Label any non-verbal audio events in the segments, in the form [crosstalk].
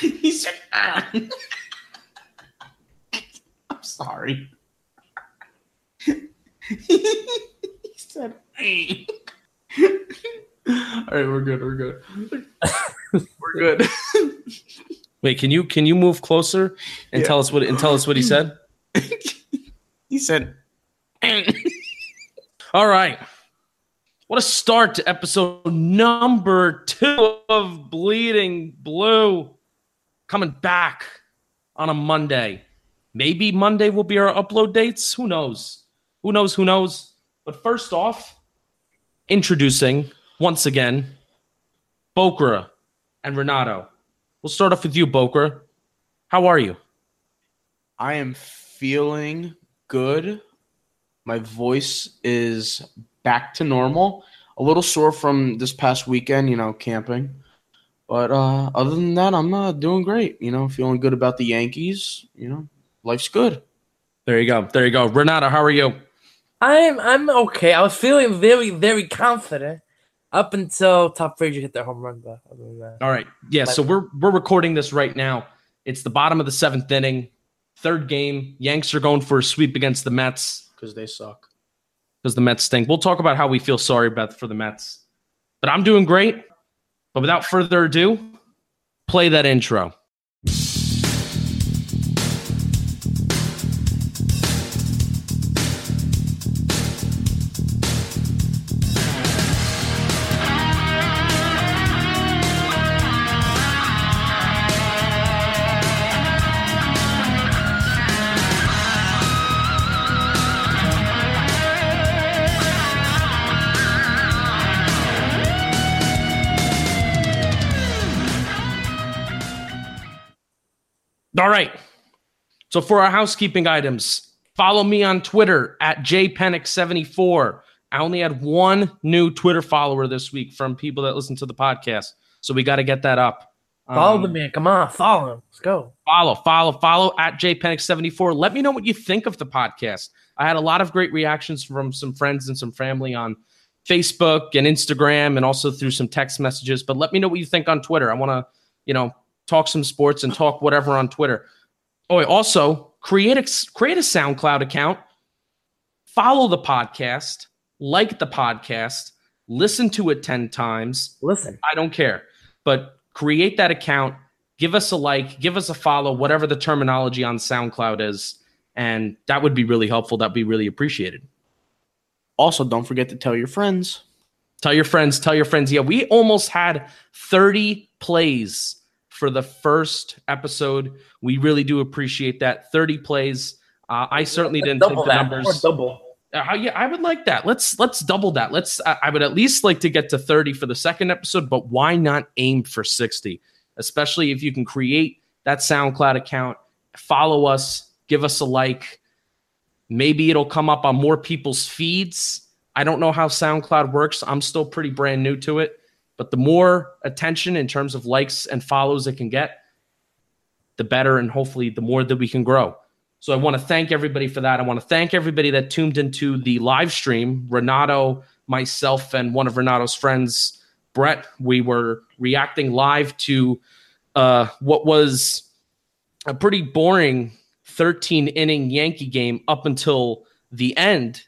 he said, ah. I'm sorry. [laughs] he said, hey. [laughs] All right, we're good. We're good. [laughs] we're good. Wait, can you can you move closer and Yeah. tell us what and tell us what he said? he said, All right. What a start to episode number two of Bleeding Blue. Coming back on a Monday. Maybe Monday will be our upload dates. Who knows? Who knows? Who knows? But first off, introducing once again Bokra and Renato. We'll start off with you, Bokra. How are you? I am feeling good. My voice is back to normal. A little sore from this past weekend, you know, camping. But uh, other than that, I'm uh, doing great. You know, feeling good about the Yankees. You know, life's good. There you go. There you go. Renato, how are you? I'm I'm okay. I was feeling very very confident up until Todd Frazier hit their home run. But other than that, All right. Yeah. So we're we're recording this right now. It's the bottom of the seventh inning, third game. Yanks are going for a sweep against the Mets Because they suck. because the Mets stink. We'll talk about how we feel sorry about for the Mets. But I'm doing great. But without further ado, play that intro. So for our housekeeping items, follow me on Twitter at jpenic74. I only had one new Twitter follower this week from people that listen to the podcast. So we got to get that up. follow Um, the man. Come on, follow him. Let's go. follow, follow, follow at jpenic74. Let me know what you think of the podcast. I had a lot of great reactions from some friends and some family on Facebook and Instagram and also through some text messages. But let me know what you think on Twitter. I want to, you know, talk some sports and talk whatever on Twitter. Oh, wait, also create a create a SoundCloud account, follow the podcast, like the podcast, listen to it 10 times, Listen, I don't care. But create that account, give us a like, give us a follow, whatever the terminology on SoundCloud is. And that would be really helpful. That'd be really appreciated. Also, don't forget to tell your friends. Tell your friends, tell your friends. Yeah, we almost had 30 plays for the first episode. We really do appreciate that. 30 plays. Uh, I certainly didn't think double the that. numbers. Or double. Uh, yeah, I would like that. Let's let's double that. Let's. I, I would at least like to get to thirty for the second episode, but why not aim for sixty? Especially if you can create that SoundCloud account, follow us, give us a like. Maybe it'll come up on more people's feeds. I don't know how SoundCloud works. I'm still pretty brand new to it, but the more attention in terms of likes and follows it can get, the better, and hopefully the more that we can grow. So I want to thank everybody for that. I want to thank everybody that tuned into the live stream. Renato, myself, and one of Renato's friends, Brett, we were reacting live to uh, what was a pretty boring 13 inning Yankee game up until the end,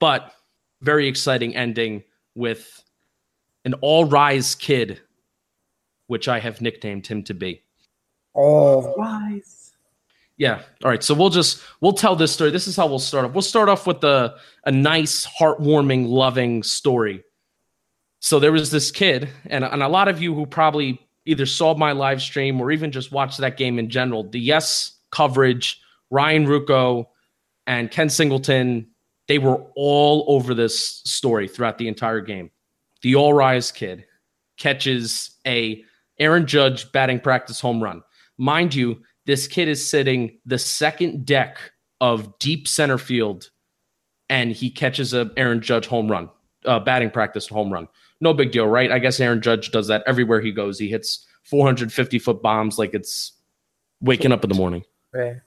but very exciting ending with an all rise kid, which I have nicknamed him to be. All rise. Yeah. All right. So we'll just we'll tell this story. This is how we'll start off. We'll start off with a a nice, heartwarming, loving story. So there was this kid, and and a lot of you who probably either saw my live stream or even just watched that game in general. The yes coverage, Ryan Ruocco and Ken Singleton, they were all over this story throughout the entire game. The all rise kid catches a Aaron Judge batting practice home run. Mind you, this kid is sitting the second deck of deep center field and he catches a Aaron Judge home run, uh, batting practice home run. No big deal, right? I guess Aaron Judge does that everywhere he goes. He hits 450 foot bombs like it's waking up in the morning. Right.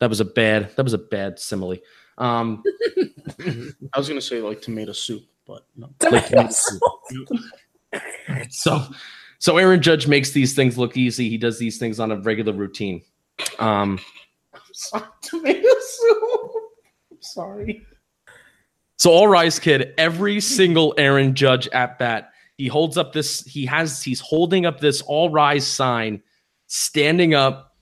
That was a bad. That was a bad simile. Um, [laughs] I was gonna say like tomato soup, but no. like, [laughs] so So Aaron Judge makes these things look easy. He does these things on a regular routine. Um, Sorry, tomato soup. I'm sorry. So all rise, kid. Every single Aaron Judge at bat, he holds up this. He has. He's holding up this all rise sign, standing up,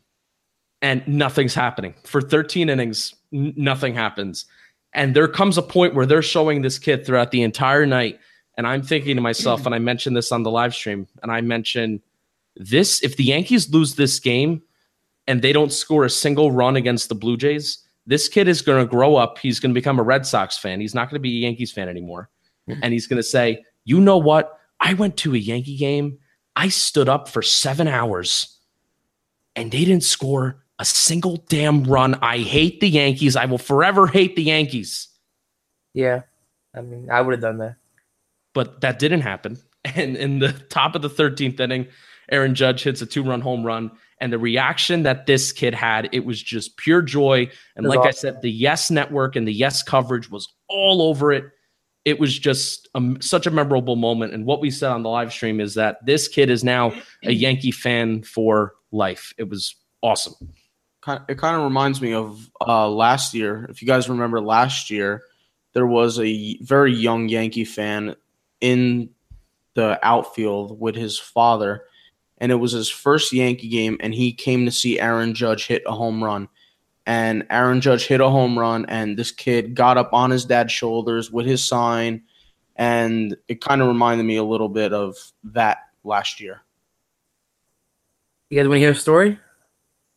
and nothing's happening for 13 innings. N- nothing happens, and there comes a point where they're showing this kid throughout the entire night, and I'm thinking to myself, and I mentioned this on the live stream, and I mentioned this: if the Yankees lose this game, and they don't score a single run against the Blue Jays this kid is going to grow up. He's going to become a Red Sox fan. He's not going to be a Yankees fan anymore. Hmm. And he's going to say, you know what? I went to a Yankee game. I stood up for seven hours and they didn't score a single damn run. I hate the Yankees. I will forever hate the Yankees. Yeah. I mean, I would have done that. But that didn't happen. [laughs] And in the top of the 13th inning, Aaron Judge hits a two run home run and the reaction that this kid had it was just pure joy and like awesome. i said the yes network and the yes coverage was all over it it was just a, such a memorable moment and what we said on the live stream is that this kid is now a yankee fan for life it was awesome it kind of reminds me of uh, last year if you guys remember last year there was a very young yankee fan in the outfield with his father and it was his first Yankee game, and he came to see Aaron Judge hit a home run. And Aaron Judge hit a home run, and this kid got up on his dad's shoulders with his sign, and it kind of reminded me a little bit of that last year. You guys want to hear a story?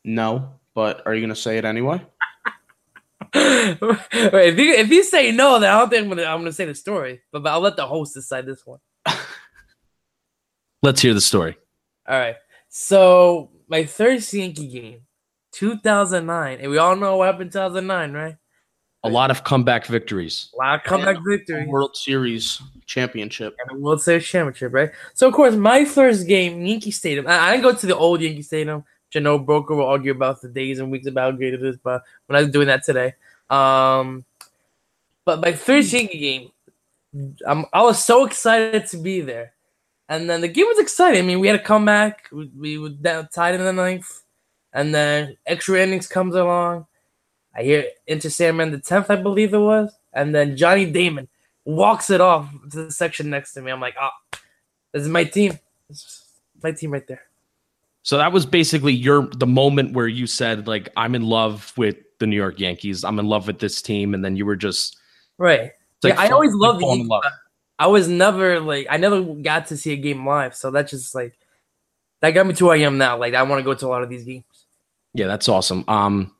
No, but are you going to say it anyway? [laughs] Wait, if you if you say no, then I don't think I'm gonna I'm gonna say the story. But, but I'll let the host decide this one. [laughs] Let's hear the story. All right. So my third Yankee game, 2009, and we all know what happened in 2009, right? A lot of comeback victories. A lot of comeback victories. World Series championship. And a World Series championship, right? So, of course, my first game, Yankee Stadium, I, I didn't go to the old Yankee Stadium. Jano Broker will argue about the days and weeks about how great it is, but I not doing that today. Um, but my first Yankee game, I'm, I was so excited to be there. And then the game was exciting. I mean, we had a comeback. We, we were down, tied in the ninth. And then extra innings comes along. I hear Enter Sandman the 10th, I believe it was. And then Johnny Damon walks it off to the section next to me. I'm like, oh, this is my team. This is my team right there. So that was basically your the moment where you said, like, I'm in love with the New York Yankees. I'm in love with this team. And then you were just right. Like, yeah, I always loved the Yankees. I was never like I never got to see a game live, so that's just like that got me to where I am now. Like I want to go to a lot of these games. Yeah, that's awesome. Um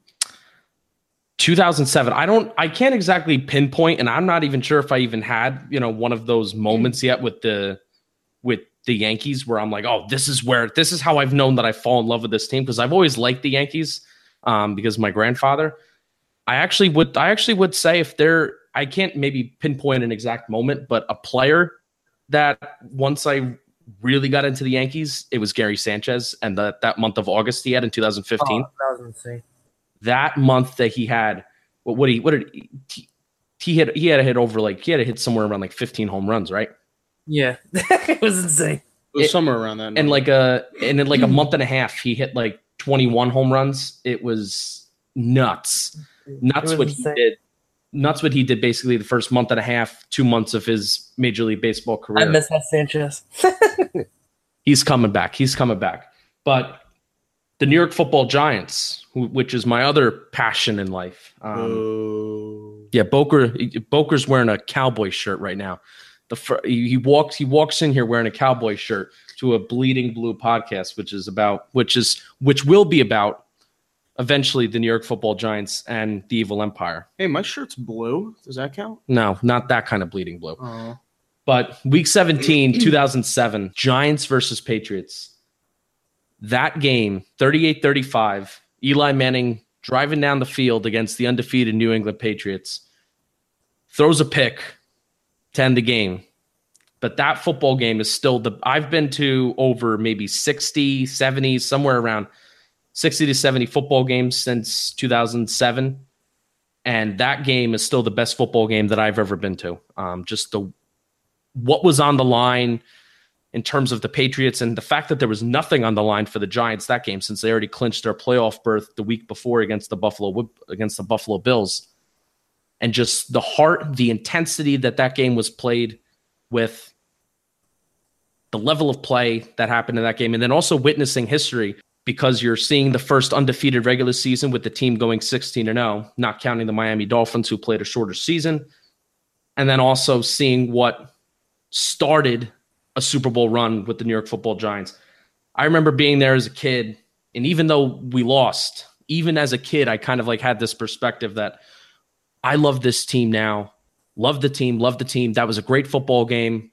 2007. I don't I can't exactly pinpoint and I'm not even sure if I even had, you know, one of those moments yet with the the Yankees where I'm like, "Oh, this is where this is how I've known that I fall in love with this team because I've always liked the Yankees um because my grandfather I actually would I actually would say if they're I can't maybe pinpoint an exact moment, but a player that once I really got into the Yankees, it was Gary Sanchez, and that that month of August he had in 2015. Oh, that. That month that he had, what what he what did he, he hit? He had to hit over like he had to hit somewhere around like 15 home runs, right? Yeah, [laughs] it was insane. It was it, somewhere around that. And like a and in like a month and a half, he hit like 21 home runs. It was nuts, nuts what insane. he did nuts what he did basically the first month and a half, two months of his Major League Baseball career. I miss that Sanchez. [laughs] He's coming back. He's coming back. But the New York Football Giants, which is my other passion in life. Um, yeah, Boker. Boker's wearing a cowboy shirt right now. The he walks he walks in here wearing a cowboy shirt to a bleeding blue podcast, which is about which is which will be about eventually the New York Football Giants and the Evil Empire. Hey, my shirt's blue. Does that count? No, not that kind of bleeding blue. Oh. But week 17, 2007, Giants versus Patriots. That game, 38 35, Eli Manning driving down the field against the undefeated New England Patriots, throws a pick to end the game. But that football game is still the, I've been to over maybe 60, 70, somewhere around 60 to 70 football games since 2007 and that game is still the best football game that I've ever been to. Um, just the what was on the line in terms of the Patriots and the fact that there was nothing on the line for the Giants that game since they already clinched their playoff berth the week before against the Buffalo against the Buffalo Bills. And just the heart, the intensity that that game was played with the level of play that happened in that game and then also witnessing history because you're seeing the first undefeated regular season with the team going 16 and 0, not counting the Miami Dolphins who played a shorter season. And then also seeing what started a Super Bowl run with the New York Football Giants. I remember being there as a kid, and even though we lost, even as a kid, I kind of like had this perspective that I love this team now. Love the team, love the team. That was a great football game.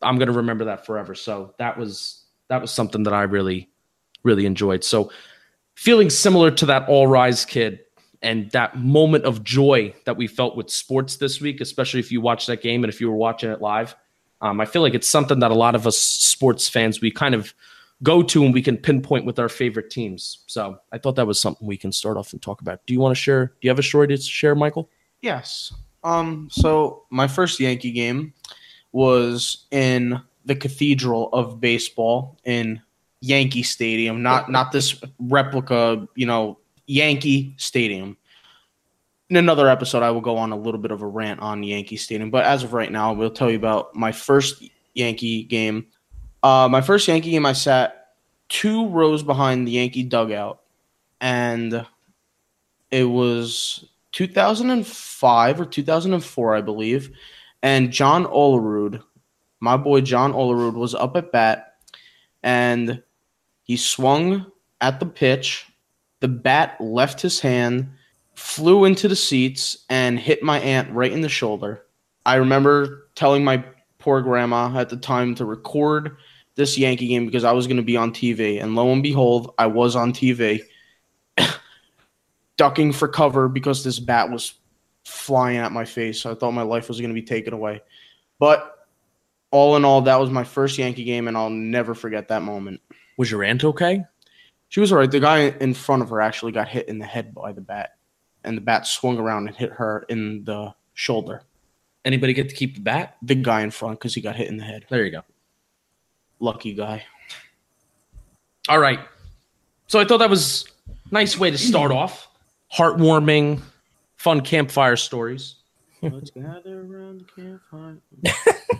I'm going to remember that forever. So that was that was something that I really really enjoyed. So feeling similar to that all rise kid and that moment of joy that we felt with sports this week, especially if you watch that game and if you were watching it live. Um, I feel like it's something that a lot of us sports fans we kind of go to and we can pinpoint with our favorite teams. So I thought that was something we can start off and talk about. Do you want to share? Do you have a story to share, Michael? Yes. Um. So my first Yankee game was in the Cathedral of Baseball in Yankee Stadium, not not this replica, you know, Yankee Stadium. In another episode, I will go on a little bit of a rant on Yankee Stadium, but as of right now, we'll tell you about my first Yankee game. Uh, my first Yankee game, I sat two rows behind the Yankee dugout, and it was 2005 or 2004, I believe. And John Olerud, my boy John Olerud, was up at bat, and he swung at the pitch. The bat left his hand, flew into the seats, and hit my aunt right in the shoulder. I remember telling my poor grandma at the time to record this Yankee game because I was going to be on TV. And lo and behold, I was on TV, [coughs] ducking for cover because this bat was flying at my face. I thought my life was going to be taken away. But all in all, that was my first Yankee game, and I'll never forget that moment. Was your aunt okay? She was all right. The guy in front of her actually got hit in the head by the bat, and the bat swung around and hit her in the shoulder. Anybody get to keep the bat? The guy in front because he got hit in the head. There you go. Lucky guy. All right. So I thought that was a nice way to start off. Heartwarming, fun campfire stories. Let's gather around the campfire. [laughs]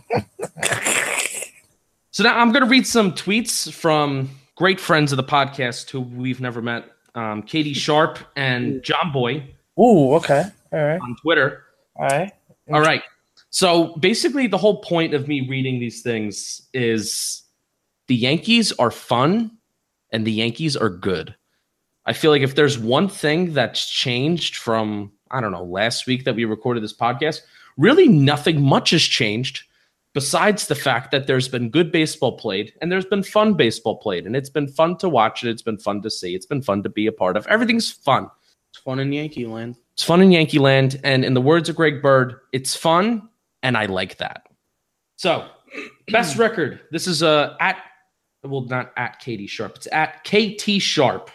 So now I'm going to read some tweets from great friends of the podcast who we've never met, um, Katie Sharp and [laughs] John Boy Ooh, okay. All right. on Twitter. All right. All right. So basically, the whole point of me reading these things is the Yankees are fun and the Yankees are good. I feel like if there's one thing that's changed from, I don't know, last week that we recorded this podcast, really nothing much has changed besides the fact that there's been good baseball played and there's been fun baseball played. And it's been fun to watch it. It's been fun to see. It's been fun to be a part of. Everything's fun. Fun in Yankee land. It's fun in Yankee land. And in the words of Greg Bird, it's fun and I like that. So, [clears throat] best record. This is uh, at, well, not at Katie Sharp. It's at KT Sharp.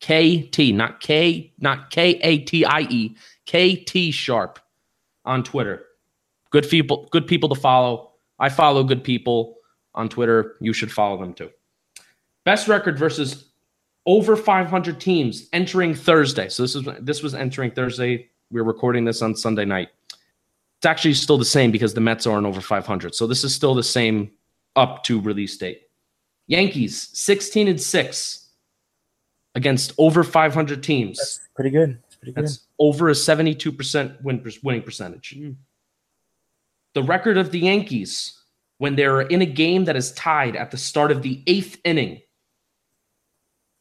KT, not K, not K A T I E. KT Sharp on Twitter. Good people, good people to follow. I follow good people on Twitter. You should follow them too. Best record versus over 500 teams entering Thursday. So this is this was entering Thursday. We're recording this on Sunday night. It's actually still the same because the Mets aren't over 500. So this is still the same up to release date. Yankees 16 and 6 against over 500 teams. That's pretty good. That's pretty good. That's over a 72% win, winning percentage. Mm. The record of the Yankees when they're in a game that is tied at the start of the eighth inning.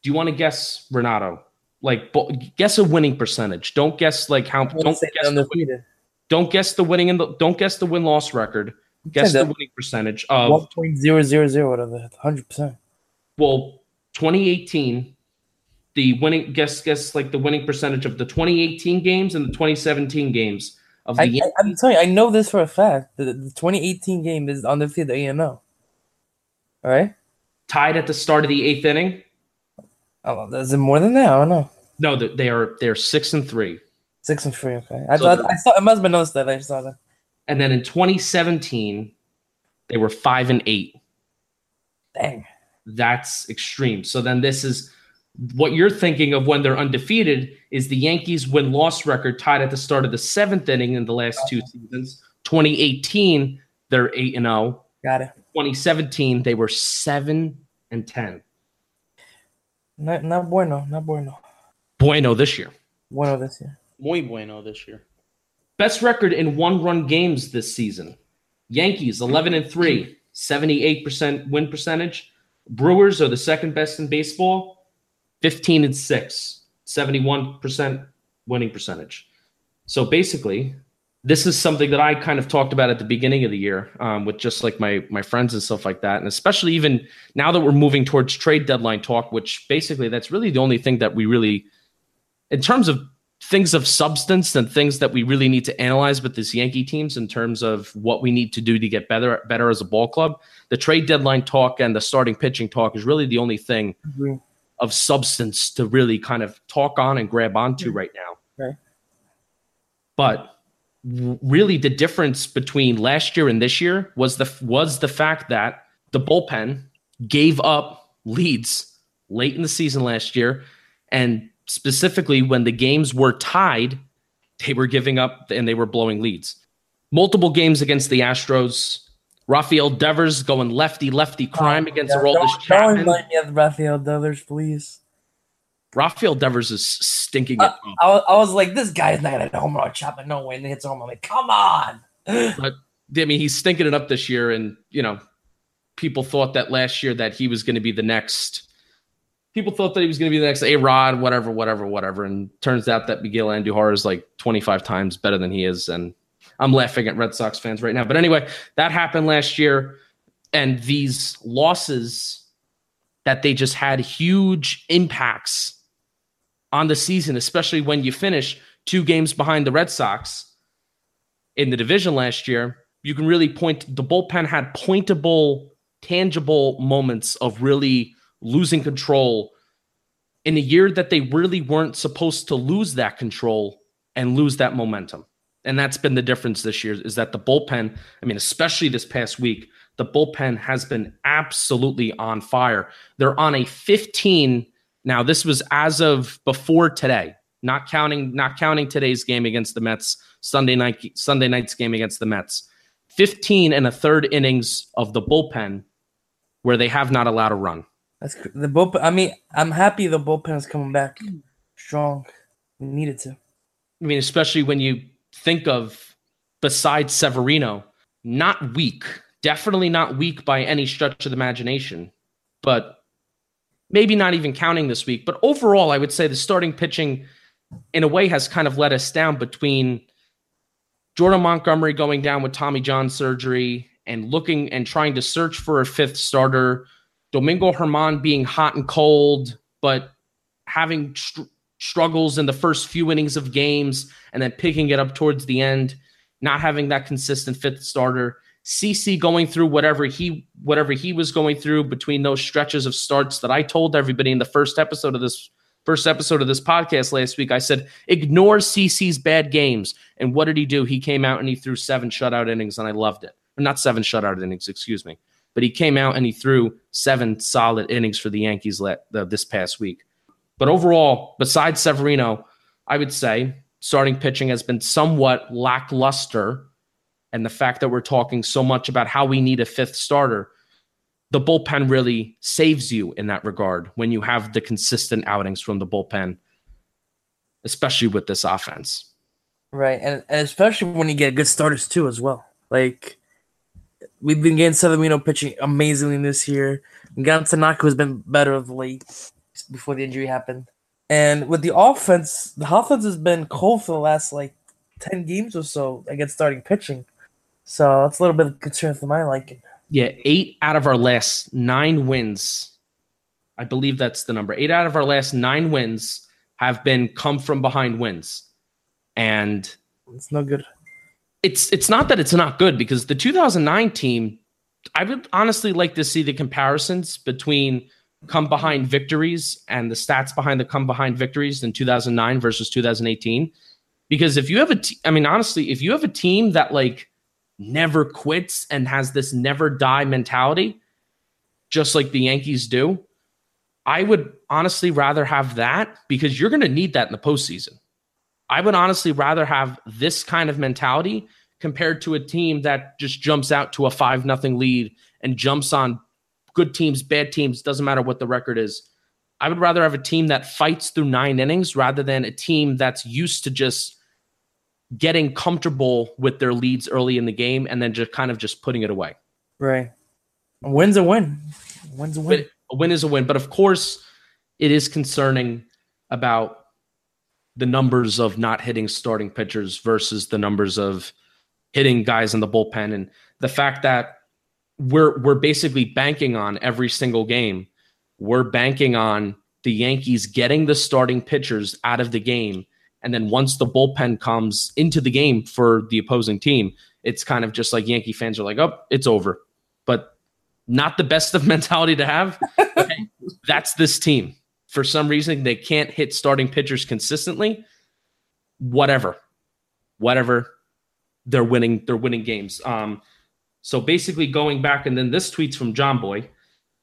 Do you want to guess, Renato? Like, guess a winning percentage. Don't guess like how. Don't guess, the, win, don't guess the winning and the, don't guess the win loss record. Guess the winning percentage of One point zero zero zero whatever. Hundred percent. well, 2018. The winning guess guess like the winning percentage of the 2018 games and the 2017 games of the I, I, I'm telling you, I know this for a fact. The, the 2018 game is undefeated A and O. All right. tied at the start of the eighth inning. Oh, is it more than that? I don't know. No, they- they are they're six and three. Six and three. Okay. I So thought I saw. I must have been noticed that. I saw that. And then in 2017, they were five and eight. Dang. That's extreme. So then this is what you're thinking of when they're undefeated is the Yankees win loss record tied at the start of the seventh inning in the last two seasons. 2018, they're 8 and 0. Got it. 2017, they were 7 and 10. Not, not bueno. Not bueno. Bueno this year. Bueno this year. Muy bueno this year. Best record in one run games this season. Yankees 11 and 3, 78% win percentage. Brewers are the second best in baseball, 15 and 6, 71% winning percentage. So basically, this is something that I kind of talked about at the beginning of the year um, with just like my my friends and stuff like that, and especially even now that we're moving towards trade deadline talk, which basically that's really the only thing that we really, in terms of things of substance and things that we really need to analyze with this Yankee teams in terms of what we need to do to get better better as a ball club. The trade deadline talk and the starting pitching talk is really the only thing Agree. of substance to really kind of talk on and grab onto right now. Right. But really the difference between last year and this year was the was the fact that the bullpen gave up leads late in the season last year. And specifically when the games were tied they were giving up and they were blowing leads. Multiple games against the astros. Rafael devers going lefty lefty crime oh, against Yeah, Aroldis don't, don't chapman. remind me of Rafael Devers, please. Rafael devers is stinking Uh, it up I was, I was like, this guy is not gonna hit a home run Chapman no way, and he hits a home. I'm like, come on. [gasps] but I mean, he's stinking it up this year, and you know, people thought that last year that he was going to be the next. People thought that he was going to be the next A Rod, whatever, whatever, whatever, and turns out that Miguel Andujar is like twenty five times better than he is, and I'm laughing at Red Sox fans right now. But anyway, that happened last year, and these losses that they just had huge impacts on the season, especially when you finish two games behind the Red Sox in the division last year, you can really point the bullpen had pointable, tangible moments of really losing control in a year that they really weren't supposed to lose that control and lose that momentum. And that's been the difference this year is that the bullpen, I mean, especially this past week, the bullpen has been absolutely on fire. They're on a 15. Now, this was as of before today, not counting not counting today's game against the Mets, Sunday night Sunday night's game against the Mets. 15 and a third innings of the bullpen where they have not allowed a run. That's the bullpen. I mean, I'm happy the bullpen is coming back strong. We needed to. I mean, especially when you think of besides Severino, not weak, definitely not weak by any stretch of the imagination, but maybe not even counting this week. But overall, I would say the starting pitching, in a way, has kind of let us down between Jordan Montgomery going down with Tommy John surgery and looking and trying to search for a fifth starter, Domingo German being hot and cold, but having str- struggles in the first few innings of games and then picking it up towards the end, not having that consistent fifth starter. CC going through whatever he whatever he was going through between those stretches of starts that I told everybody in the first episode of this first episode of this podcast last week. I said ignore CC's bad games, and what did he do? He came out and he threw seven shutout innings, and I loved it. Not seven shutout innings, excuse me, but he came out and he threw seven solid innings for the Yankees let, this past week. But overall, besides Severino, I would say starting pitching has been somewhat lackluster. And the fact that we're talking so much about how we need a fifth starter, the bullpen really saves you in that regard when you have the consistent outings from the bullpen, especially with this offense. Right, and, and especially when you get good starters too, as well. Like we've been getting Severino pitching amazingly this year. Gan Tanaka has been better of late before the injury happened. And with the offense, the offense has been cold for the last like ten games or so against starting pitching. So that's a little bit of concern for my liking. Yeah, eight out of our last nine wins, I believe that's the number. Eight out of our last nine wins have been come from behind wins. And It's not good. it's it's not that it's not good because the 2009 team i would honestly like to see the comparisons between come behind victories and the stats behind the come behind victories in 2009 versus 2018 because if you have a te- i mean honestly if you have a team that like never quits and has this never die mentality, just like the Yankees do, I would honestly rather have that because you're going to need that in the postseason. I would honestly rather have this kind of mentality compared to a team that just jumps out to a five nothing lead and jumps on good teams, bad teams, doesn't matter what the record is. I would rather have a team that fights through nine innings rather than a team that's used to just getting comfortable with their leads early in the game and then just kind of just putting it away. Right. A win's a win. A win's a win. But a win is a win. But of course, it is concerning about the numbers of not hitting starting pitchers versus the numbers of hitting guys in the bullpen and the fact that we're we're basically banking on every single game. We're banking on the Yankees getting the starting pitchers out of the game and then once the bullpen comes into the game for the opposing team, it's kind of just like Yankee fans are like, "Oh, it's over." But not the best of [laughs] mentality to have. Okay, [laughs] that's this team. For some reason, they can't hit starting pitchers consistently. Whatever, whatever, they're winning. They're winning games. Um, so basically, going back, and then this tweet's from John Boy.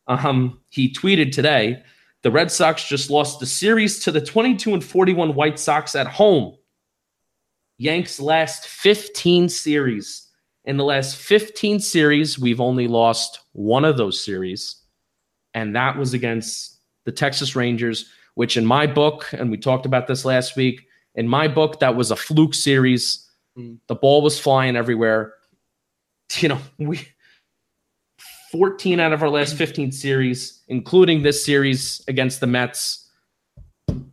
Um, he tweeted today the Red Sox just lost the series to the 22 and 41 White Sox at home. Yanks last 15 series. In the last 15 series, we've only lost one of those series, and that was against the Texas Rangers, which in my book, and we talked about this last week, in my book, that was a fluke series. Mm. The ball was flying everywhere. You know, we 14 out of our last 15 series, including this series against the Mets,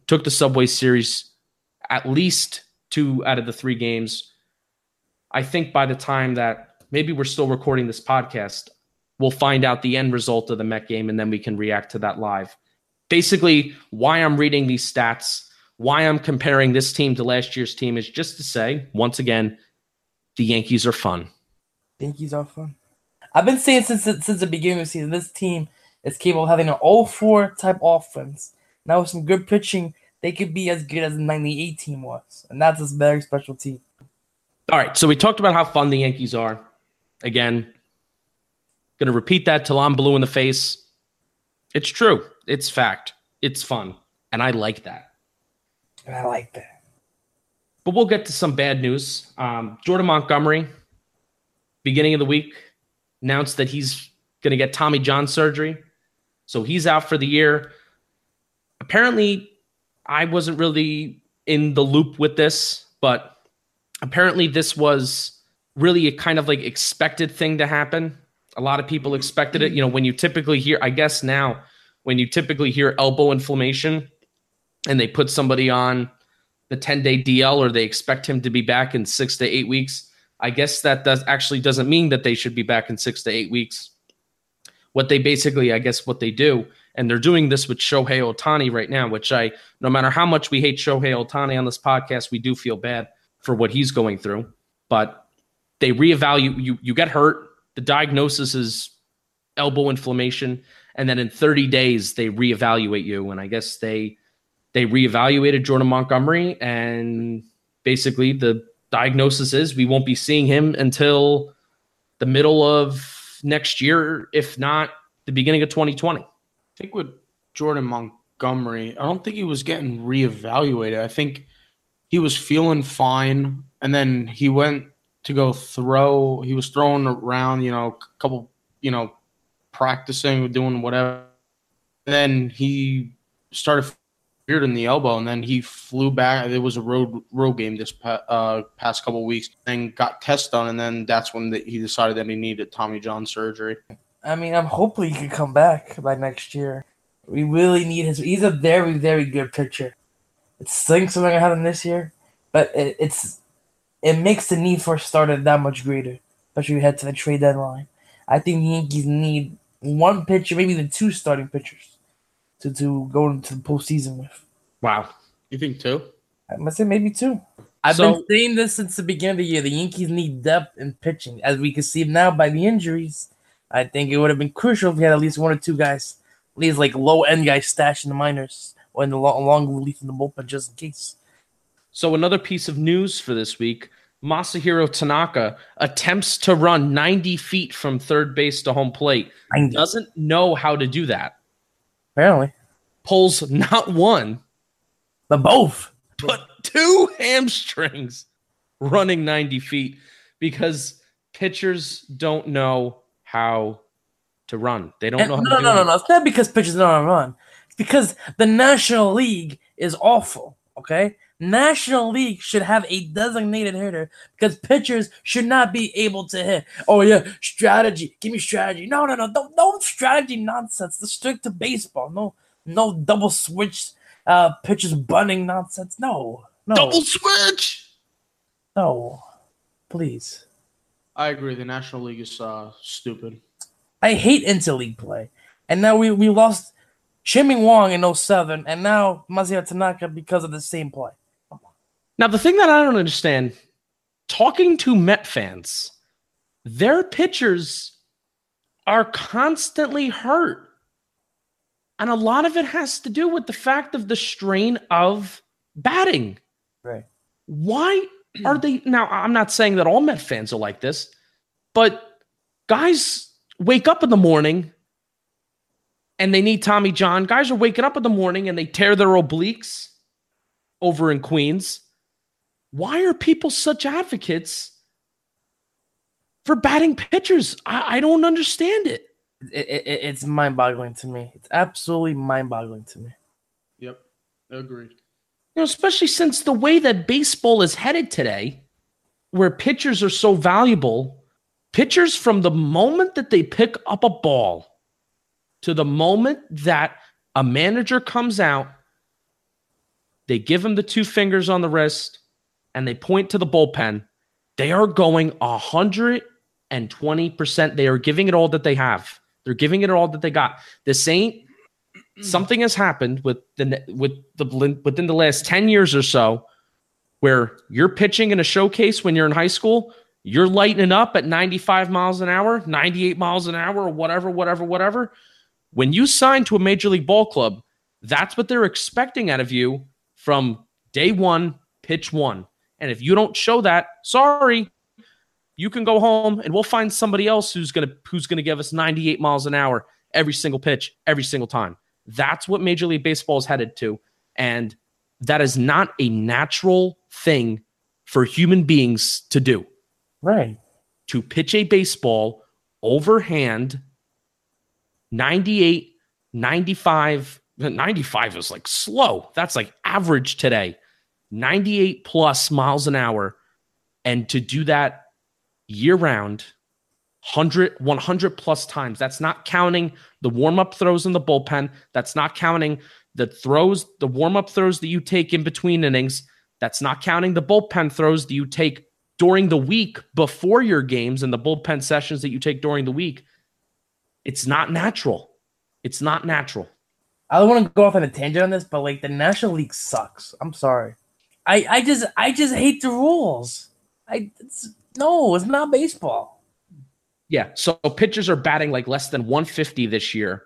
took the Subway Series at least two out of the three games. I think by the time that maybe we're still recording this podcast, we'll find out the end result of the Met game and then we can react to that live. Basically, why I'm reading these stats, why I'm comparing this team to last year's team is just to say, once again, the Yankees are fun. Yankees are fun. I've been saying since since the beginning of the season, this team is capable of having an all-four type offense. Now with some good pitching, they could be as good as the '98 team was, and that's a very special team. All right, so we talked about how fun the Yankees are. Again, gonna repeat that till I'm blue in the face. It's true. It's fact. It's fun, and I like that. And I like that. But we'll get to some bad news. Um, Jordan Montgomery, beginning of the week, announced that he's going to get Tommy John surgery. So he's out for the year. Apparently, I wasn't really in the loop with this, but apparently, this was really a kind of like expected thing to happen. A lot of people expected it. You know, when you typically hear, I guess now, when you typically hear elbow inflammation and they put somebody on the 10 day DL or they expect him to be back in six to eight weeks, I guess that does actually doesn't mean that they should be back in six to eight weeks. What they basically, I guess, what they do, and they're doing this with Shohei Ohtani right now, which I, no matter how much we hate Shohei Ohtani on this podcast, we do feel bad for what he's going through. But they reevaluate you. You get hurt. The diagnosis is elbow inflammation, and then in 30 days they reevaluate you. And I guess they they reevaluated Jordan Montgomery, and basically the diagnosis is we won't be seeing him until the middle of next year, if not the beginning of 2020. I think with Jordan Montgomery, I don't think he was getting reevaluated. I think he was feeling fine, and then he went to go throw. He was throwing around, you know, a couple, you know, practicing, doing whatever. And then he started in the elbow, and then he flew back. It was a road road game this pa- uh, past couple weeks, and got test done, and then that's when the, he decided that he needed Tommy John surgery. I mean, I'm hoping he can come back by next year. We really need his. He's a very very good pitcher. It stinks something him this year, but it, it's it makes the need for a starter that much greater, especially we head to the trade deadline. I think the Yankees need one pitcher, maybe the two starting pitchers to, to go into the postseason with. Wow. You think two? I must say maybe two. I've so, been saying this since the beginning of the year. The Yankees need depth in pitching. As we can see now by the injuries, I think it would have been crucial if we had at least one or two guys, at least like low end guys stashed in the minors or in the long, long relief in the bullpen just in case. So another piece of news for this week. Masahiro Tanaka attempts to run 90 feet from third base to home plate. He doesn't know how to do that. Apparently. Pulls not one, But both. but two hamstrings running 90 feet because pitchers don't know how to run. They don't And- know how no, no, no, no, it. no. It's not because pitchers don't want to run. It's because the National League is awful. Okay, National League should have a designated hitter because pitchers should not be able to hit. Oh yeah, strategy. Give me strategy. No, no, no, no, no strategy nonsense. Let's stick to baseball. No, no double switch uh pitchers bunting nonsense. No, no, Double switch. no. Please. I agree. The National League is uh, stupid. I hate interleague play. And now we, we lost Chien-Ming Wang in 07 and now Masahiro Tanaka because of the same play. Now, the thing that I don't understand, talking to Met fans, their pitchers are constantly hurt. And a lot of it has to do with the fact of the strain of batting. Right. Why are they now? I'm not saying that all Met fans are like this, but guys wake up in the morning and they need Tommy John. Guys are waking up in the morning and they tear their obliques over in Queens. Why are people such advocates for batting pitchers? I, I don't understand it. It, it, it's mind boggling to me. It's absolutely mind boggling to me. Yep. Agreed. You know, especially since the way that baseball is headed today, where pitchers are so valuable, pitchers from the moment that they pick up a ball to the moment that a manager comes out, they give him the two fingers on the wrist and they point to the bullpen. They are going 120%. They are giving it all that they have. They're giving it all that they got. This ain't mm. something has happened with the with the within the last 10 years or so where you're pitching in a showcase when you're in high school you're lightening up at 95 miles an hour 98 miles an hour or whatever whatever whatever when you sign to a major league ball club that's what they're expecting out of you from day one pitch one and if you don't show that sorry you can go home and we'll find somebody else who's gonna who's gonna give us 98 miles an hour every single pitch every single time that's what Major League Baseball is headed to. And that is not a natural thing for human beings to do. Right. To pitch a baseball overhand 98, 95, 95 is like slow. That's like average today. 98 plus miles an hour. And to do that year round, 100, 100 plus times. That's not counting the warm up throws in the bullpen. That's not counting the throws, the warm up throws that you take in between innings. That's not counting the bullpen throws that you take during the week before your games and the bullpen sessions that you take during the week. It's not natural. It's not natural. I don't want to go off on a tangent on this, but like the National League sucks. I'm sorry. I, I just I just hate the rules. I it's, no, it's not baseball. Yeah. So pitchers are batting like less than 150 this year.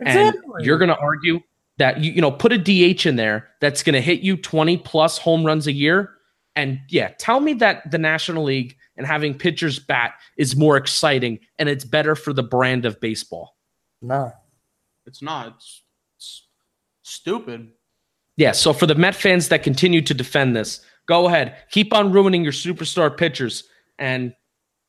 Exactly. And you're going to argue that you you know put a DH in there that's going to hit you 20 plus home runs a year. And yeah, tell me that the National League and having pitchers bat is more exciting and it's better for the brand of baseball. nah. It's not. It's, it's stupid. Yeah. So for the Met fans that continue to defend this, go ahead, keep on ruining your superstar pitchers. And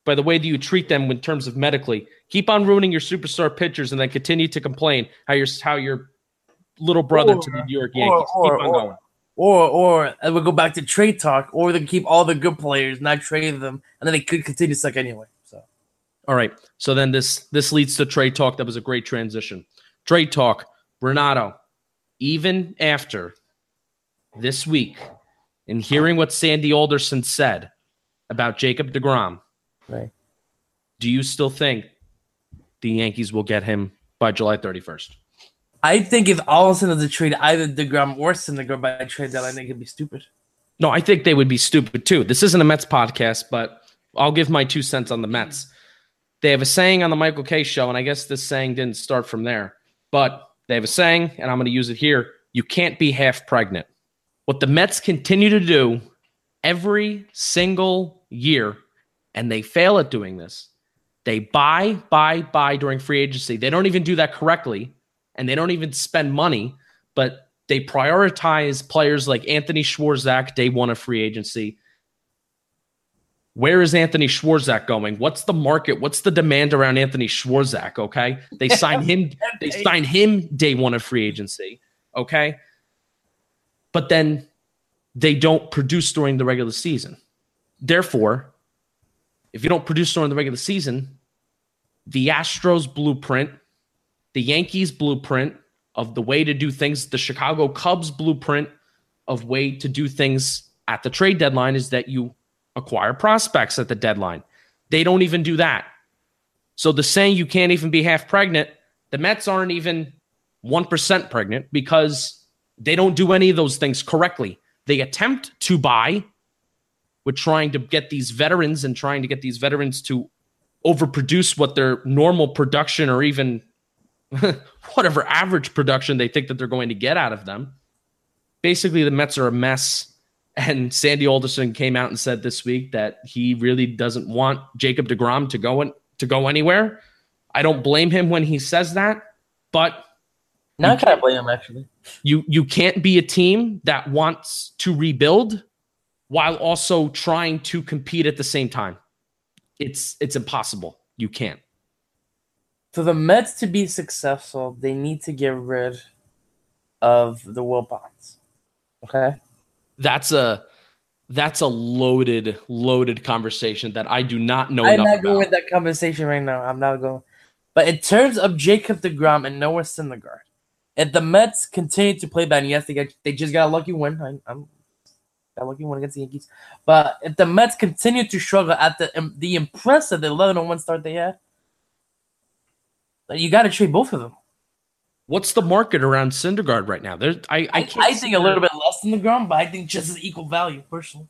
by the way that you treat them in terms of medically, keep on ruining your superstar pitchers, and then continue to complain how your how your little brother to the New York Yankees. or- keep on or- going. Or or and we'll go back to trade talk, or they can keep all the good players, not trade them, and then they could continue to suck anyway. So All right. So then this this leads to trade talk. That was a great transition. Trade talk. Renato, even after this week, in hearing what Sandy Alderson said about Jacob DeGrom, right. do you still think the Yankees will get him by July 31st? I think if Alderson does a trade either Degrom or Syndergaard by trade deadline, I think it'd be stupid. No, I think they would be stupid too. This isn't a Mets podcast, but I'll give my two cents on the Mets. They have a saying on the Michael Kay show, and I guess this saying didn't start from there, but they have a saying, and I'm going to use it here. You can't be half pregnant. What the Mets continue to do every single year and they fail at doing this, they buy, buy, buy during free agency. They don't even do that correctly and they don't even spend money, but they prioritize players like Anthony Swarzak day one of free agency. Where is Anthony Swarzak going? What's the market? What's the demand around Anthony Swarzak? Okay. They [laughs] sign him, they sign him day one of free agency. Okay. But then they don't produce during the regular season. Therefore, if you don't produce during the regular season, the Astros blueprint, the Yankees blueprint of the way to do things, the Chicago Cubs blueprint of way to do things at the trade deadline is that you acquire prospects at the deadline. They don't even do that. So the saying you can't even be half pregnant, the Mets aren't even 1% pregnant because they don't do any of those things correctly. They attempt to buy with trying to get these veterans and trying to get these veterans to overproduce what their normal production or even [laughs] whatever average production they think that they're going to get out of them. Basically, the Mets are a mess. And Sandy Alderson came out and said this week that he really doesn't want Jacob DeGrom to go in, to go anywhere. I don't blame him when he says that, but now I kind of blame him actually. You you can't be a team that wants to rebuild while also trying to compete at the same time. It's it's impossible. You can't. For the Mets to be successful, they need to get rid of the Wilpons. Okay. That's a that's a loaded, loaded conversation that I do not know. I'm not going with that conversation right now. I'm not going. But in terms of Jacob DeGrom and Noah Syndergaard, if the Mets continue to play bad, and yes, they get they just got a lucky win. I, am got a lucky win against the Yankees. But if the Mets continue to struggle at the the impressive 11 1 start they had, you got to trade both of them. What's the market around Syndergaard right now? There's, I, I, I, I think a little bit less than DeGrom, but I think just as equal value personally.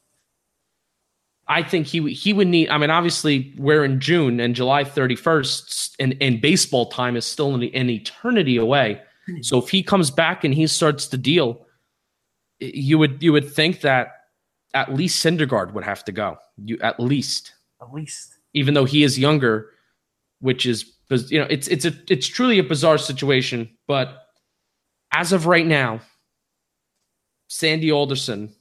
I think he he would need. I mean, obviously, we're in June and July 31st, and, and baseball time is still an, an eternity away. Hmm. So if he comes back and he starts to deal, you would you would think that at least Syndergaard would have to go. You at least, at least, even though he is younger, which is you know it's it's a it's truly a bizarre situation. But as of right now, Sandy Alderson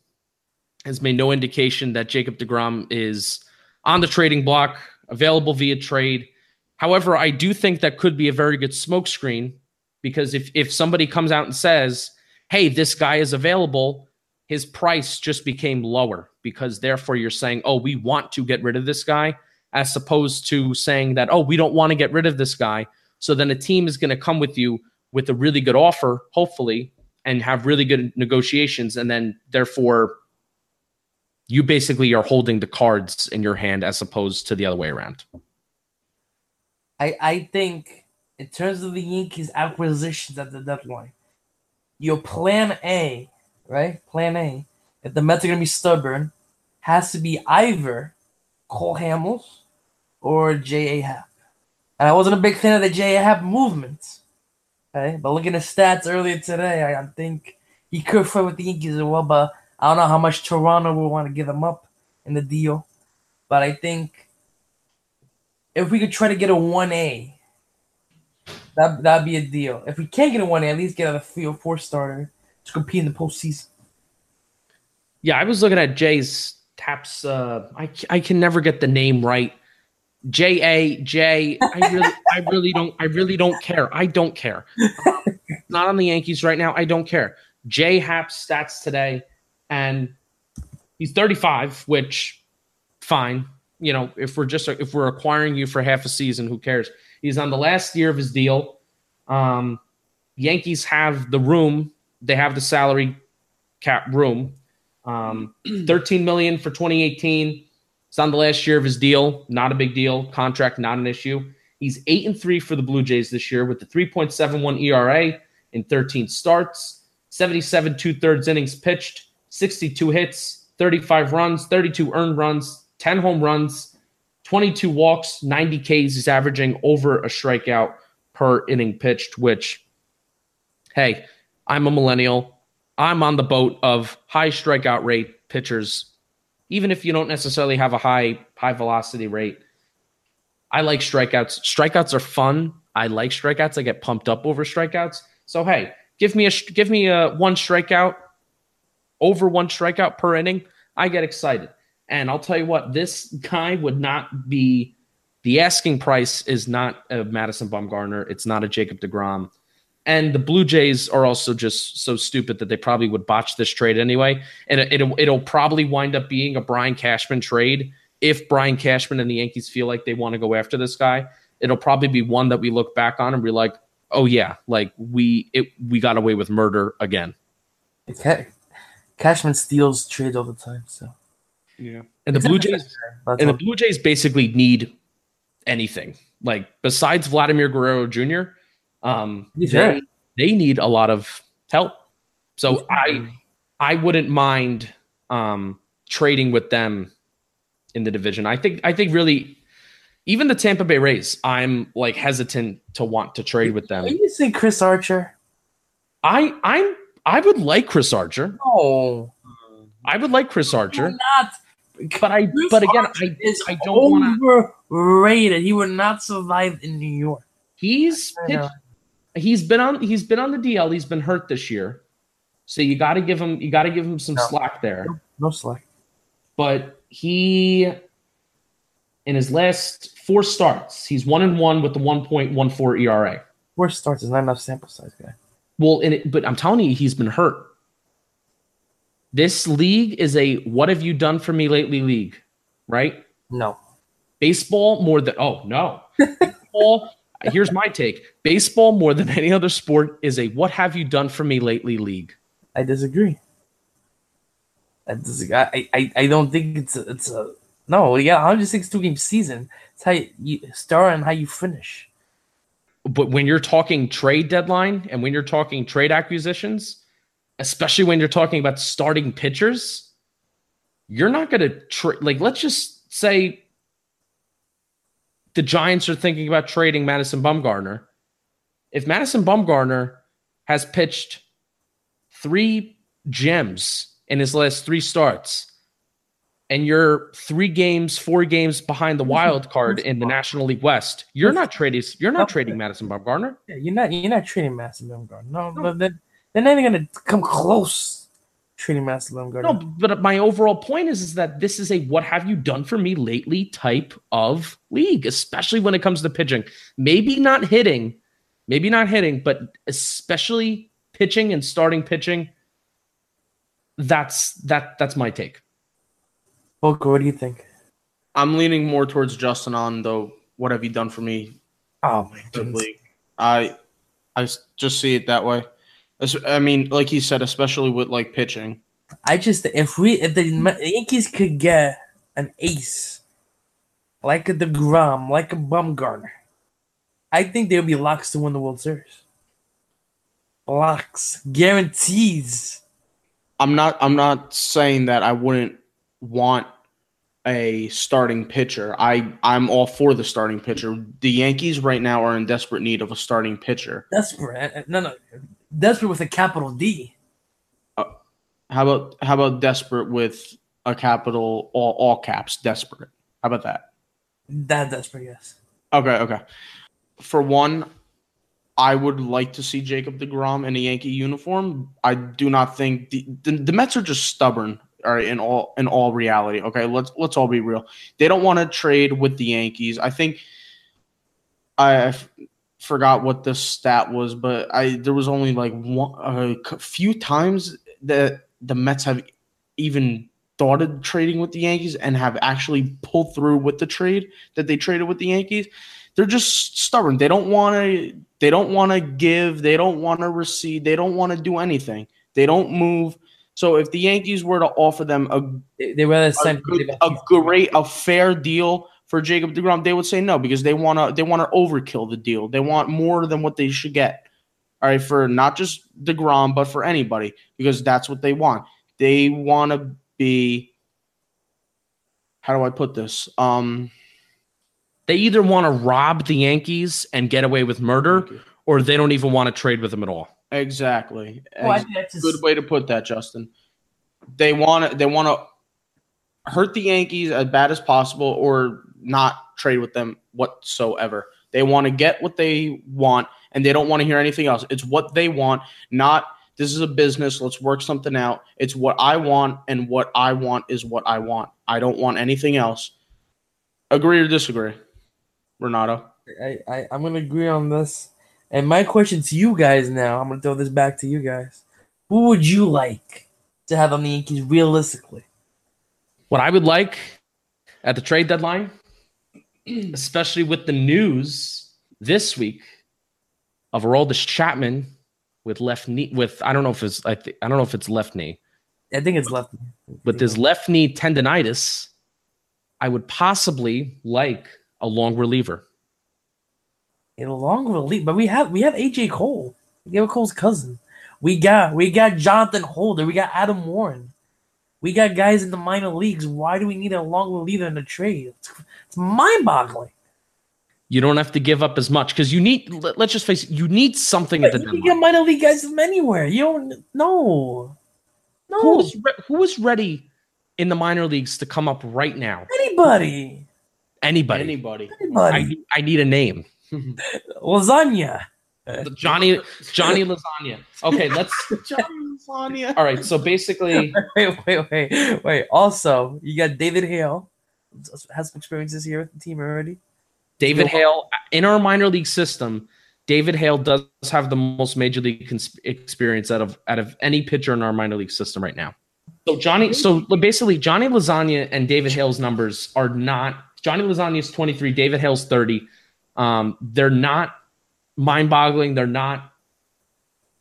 has made no indication that Jacob DeGrom is on the trading block, available via trade. However, I do think that could be a very good smokescreen because if if somebody comes out and says, "Hey, this guy is available," his price just became lower because therefore you're saying, "Oh, we want to get rid of this guy," as opposed to saying that, "Oh, we don't want to get rid of this guy." So then a team is going to come with you with a really good offer, hopefully, and have really good negotiations, and then therefore you basically are holding the cards in your hand as opposed to the other way around. I I think in terms of the Yankees acquisitions at the deadline, your plan A, right? Plan A, if the Mets are gonna be stubborn, has to be either Cole Hamels or J.A. Happ. And I wasn't a big fan of the J.A. Happ movement. Okay, but looking at stats earlier today, I, think he could fit with the Yankees as well. But I don't know how much Toronto will want to give him up in the deal. But I think if we could try to get a one A that that'd be a deal. If we can't get a one, A, at least get a three or four starter to compete in the postseason. Yeah, I was looking at Jay's taps. Uh, I I can never get the name right. J A J. I really [laughs] I really don't I really don't care. I don't care. Um, not on the Yankees right now. I don't care. Jay Happ stats today, and he's 35, which fine. You know, if we're just if we're acquiring you for half a season, who cares? He's on the last year of his deal. Um, Yankees have the room. They have the salary cap room. Um, [clears throat] 13 million for 2018. It's on the last year of his deal. Not a big deal. Contract not an issue. He's eight and three for the Blue Jays this year with the 3.71 ERA in 13 starts, 77 two thirds innings pitched, 62 hits, 35 runs, 32 earned runs, 10 home runs, 22 walks, 90 Ks. He's averaging over a strikeout per inning pitched, which, hey, I'm a millennial. I'm on the boat of high strikeout rate pitchers. Even if you don't necessarily have a high high velocity rate. I like strikeouts. Strikeouts are fun. I like strikeouts. I get pumped up over strikeouts. So hey, give me a give me a one strikeout over one strikeout per inning. I get excited. And I'll tell you what, this guy would not be the asking price is not a Madison Bumgarner. It's not a Jacob DeGrom. And the Blue Jays are also just so stupid that they probably would botch this trade anyway. And it, will it'll probably wind up being a Brian Cashman trade if Brian Cashman and the Yankees feel like they want to go after this guy. It'll probably be one that we look back on and be like, oh yeah, like we it, we got away with murder again. Okay. Cashman steals trades all the time, so Yeah. And the Blue Jays That's and the. Blue Jays basically need anything. Like besides Vladimir Guerrero Jr., um, they, they need a lot of help. So I I wouldn't mind um, trading with them in the division. I think I think really even the Tampa Bay Rays, I'm like hesitant to want to trade with them. You saying Chris Archer? I I'm I would like Chris Archer. No, I would like Chris Archer, not. but I Chris but again Archer I is I don't want to. overrated. He would not survive in New York. He's pitched. He's been on he's been on the DL. He's been hurt this year, so you got to give him you got to give him some No. slack there. No slack. But he, in his last four starts, he's one and one with the one point one four ERA. Worst starts is not enough sample size, guy. Well, in it, but I'm telling you, he's been hurt. This league is a "What have you done for me lately?" league, right? No. Baseball more than oh no, [laughs] baseball. Here's my take: baseball more than any other sport is a "What have you done for me lately?" league. I disagree. I disagree. I, I, I don't think it's a, it's a no. Yeah, 162 game season. It's how you, you start and how you finish. But when you're talking trade deadline and when you're talking trade acquisitions, especially when you're talking about starting pitchers, you're not going to trade. Like, let's just say the Giants are thinking about trading Madison Bumgarner. If Madison Bumgarner has pitched three gems in his last three starts, and you're three games, four games behind the wild card in the National League West, you're not trading. You're not trading Madison Bumgarner. Yeah, you're not you're not trading Madison Bumgarner. No, but they're, they're not even gonna come close trading Massive Bumgarner. No, but my overall point is, is that this is a what have you done for me lately type of league, especially when it comes to pitching. Maybe not hitting, maybe not hitting, but especially pitching and starting pitching. That's that that's my take. Volker, what do you think? I'm leaning more towards Justin on the what have you done for me Oh my the goodness. league. I I s- just see it that way. I mean, like you said, especially with like pitching. I just if we if the Yankees could get an ace like a Degrom, like a Bumgarner, I think they would be locks to win the World Series. Locks, guarantees. I'm not I'm not saying that I wouldn't want a starting pitcher. I I'm all for the starting pitcher. The Yankees right now are in desperate need of a starting pitcher. Desperate, no, no, desperate with a capital D. Uh, how about how about desperate with a capital all all caps desperate? How about that? That desperate, yes. Okay, okay. For one, I would like to see Jacob DeGrom in a Yankee uniform. I do not think the, the, the Mets are just stubborn. All right, in all in all reality. Okay, let's let's all be real. They don't want to trade with the Yankees. I think I, forgot what the stat was, but I there was only like one a few times that the Mets have even thought of trading with the Yankees and have actually pulled through with the trade that they traded with the Yankees. They're just stubborn. They don't want to. They don't want to give. They don't want to receive. They don't want to do anything. They don't move. So if the Yankees were to offer them a They, they rather a, good, a great, a fair deal for Jacob Degrom, they would say no because they want to. They want to overkill the deal. They want more than what they should get. All right, for not just Degrom, but for anybody because that's what they want. They want to be. How do I put this? Um, They either want to rob the Yankees and get away with murder, or they don't even want to trade with them at all. exactly. Well, I think that's just, good way to put that, Justin. They want to. They want to hurt the Yankees as bad as possible or not trade with them whatsoever. They want to get what they want and they don't want to hear anything else. It's what they want, not this is a business. Let's work something out. It's what I want, and what I want is what I want. I don't want anything else. Agree or disagree, Renato? I, I I'm gonna agree on this. And my question to you guys now, I'm gonna throw this back to you guys. Who would you like to have on the Yankees realistically? What I would like at the trade deadline, especially with the news this week of Aroldis Chapman with left knee with I don't know if it's I, th- I don't know if it's left knee I think it's left. with his left knee tendonitis. I would possibly like a long reliever. a long relief, but we have we have AJ Cole, Gabriel Cole's cousin. We got we got Jonathan Holder. We got Adam Warren. We got guys in the minor leagues. Why do we need a long reliever in a trade? It's, it's mind-boggling. You don't have to give up as much because you need. Let, us just face it. You need something at the you can deadline. get minor league guys from anywhere. You don't no, no Who is re- who is ready in the minor leagues to come up right now? anybody, Anybody. Anybody? Anybody. need- I need a name. [laughs] Lasagna. Johnny Johnny Lasagna. Okay, let's. [laughs] Johnny Lasagna. All right. So basically, [laughs] Wait, wait, wait, wait. Also, you got David Hale. Has some experiences here with the team already. David Hale in our minor league system. David Hale does have the most major league cons- experience out of out of any pitcher in our minor league system right now. So Johnny, so basically Johnny Lasagna and David Hale's numbers are not. Johnny Lasagna is twenty three. David Hale's thirty. Um, they're not mind boggling. They're not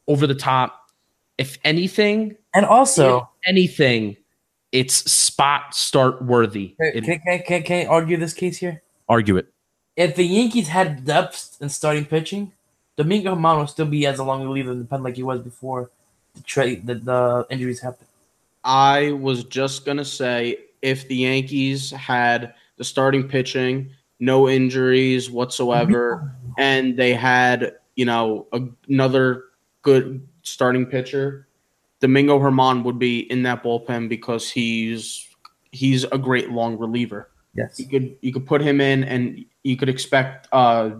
over the top. If anything, And also, anything, it's spot start worthy. can, It- can, can, can, can I argue this case here? argue it. If the Yankees had depth in starting pitching, Domingo German would still be as a long reliever independent like he was before the trade the, the injuries happened. I was just gonna say if the Yankees had the starting pitching, no injuries whatsoever, and they had you know a, another good starting pitcher, Domingo German would be in that bullpen because he's he's a great long reliever. Yes. You could you could put him in, and you could expect uh,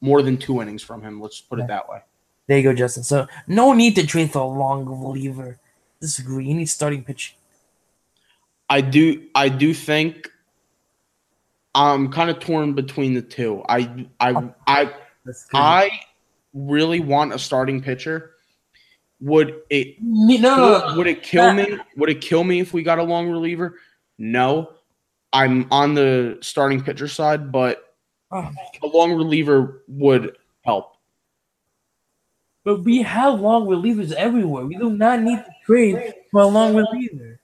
more than two innings from him. Let's put it that way. There you go, Justin. So no need to trade for a long reliever. Disagree. You need starting pitching. I do I do think I'm kind of torn between the two. I I I I really want a starting pitcher. Would it no, no, no, no. would it kill me? Would it kill me if we got a long reliever? No. I'm on the starting pitcher side, but Oh a long reliever would help. But we have long relievers everywhere. We do not need to trade for a long reliever.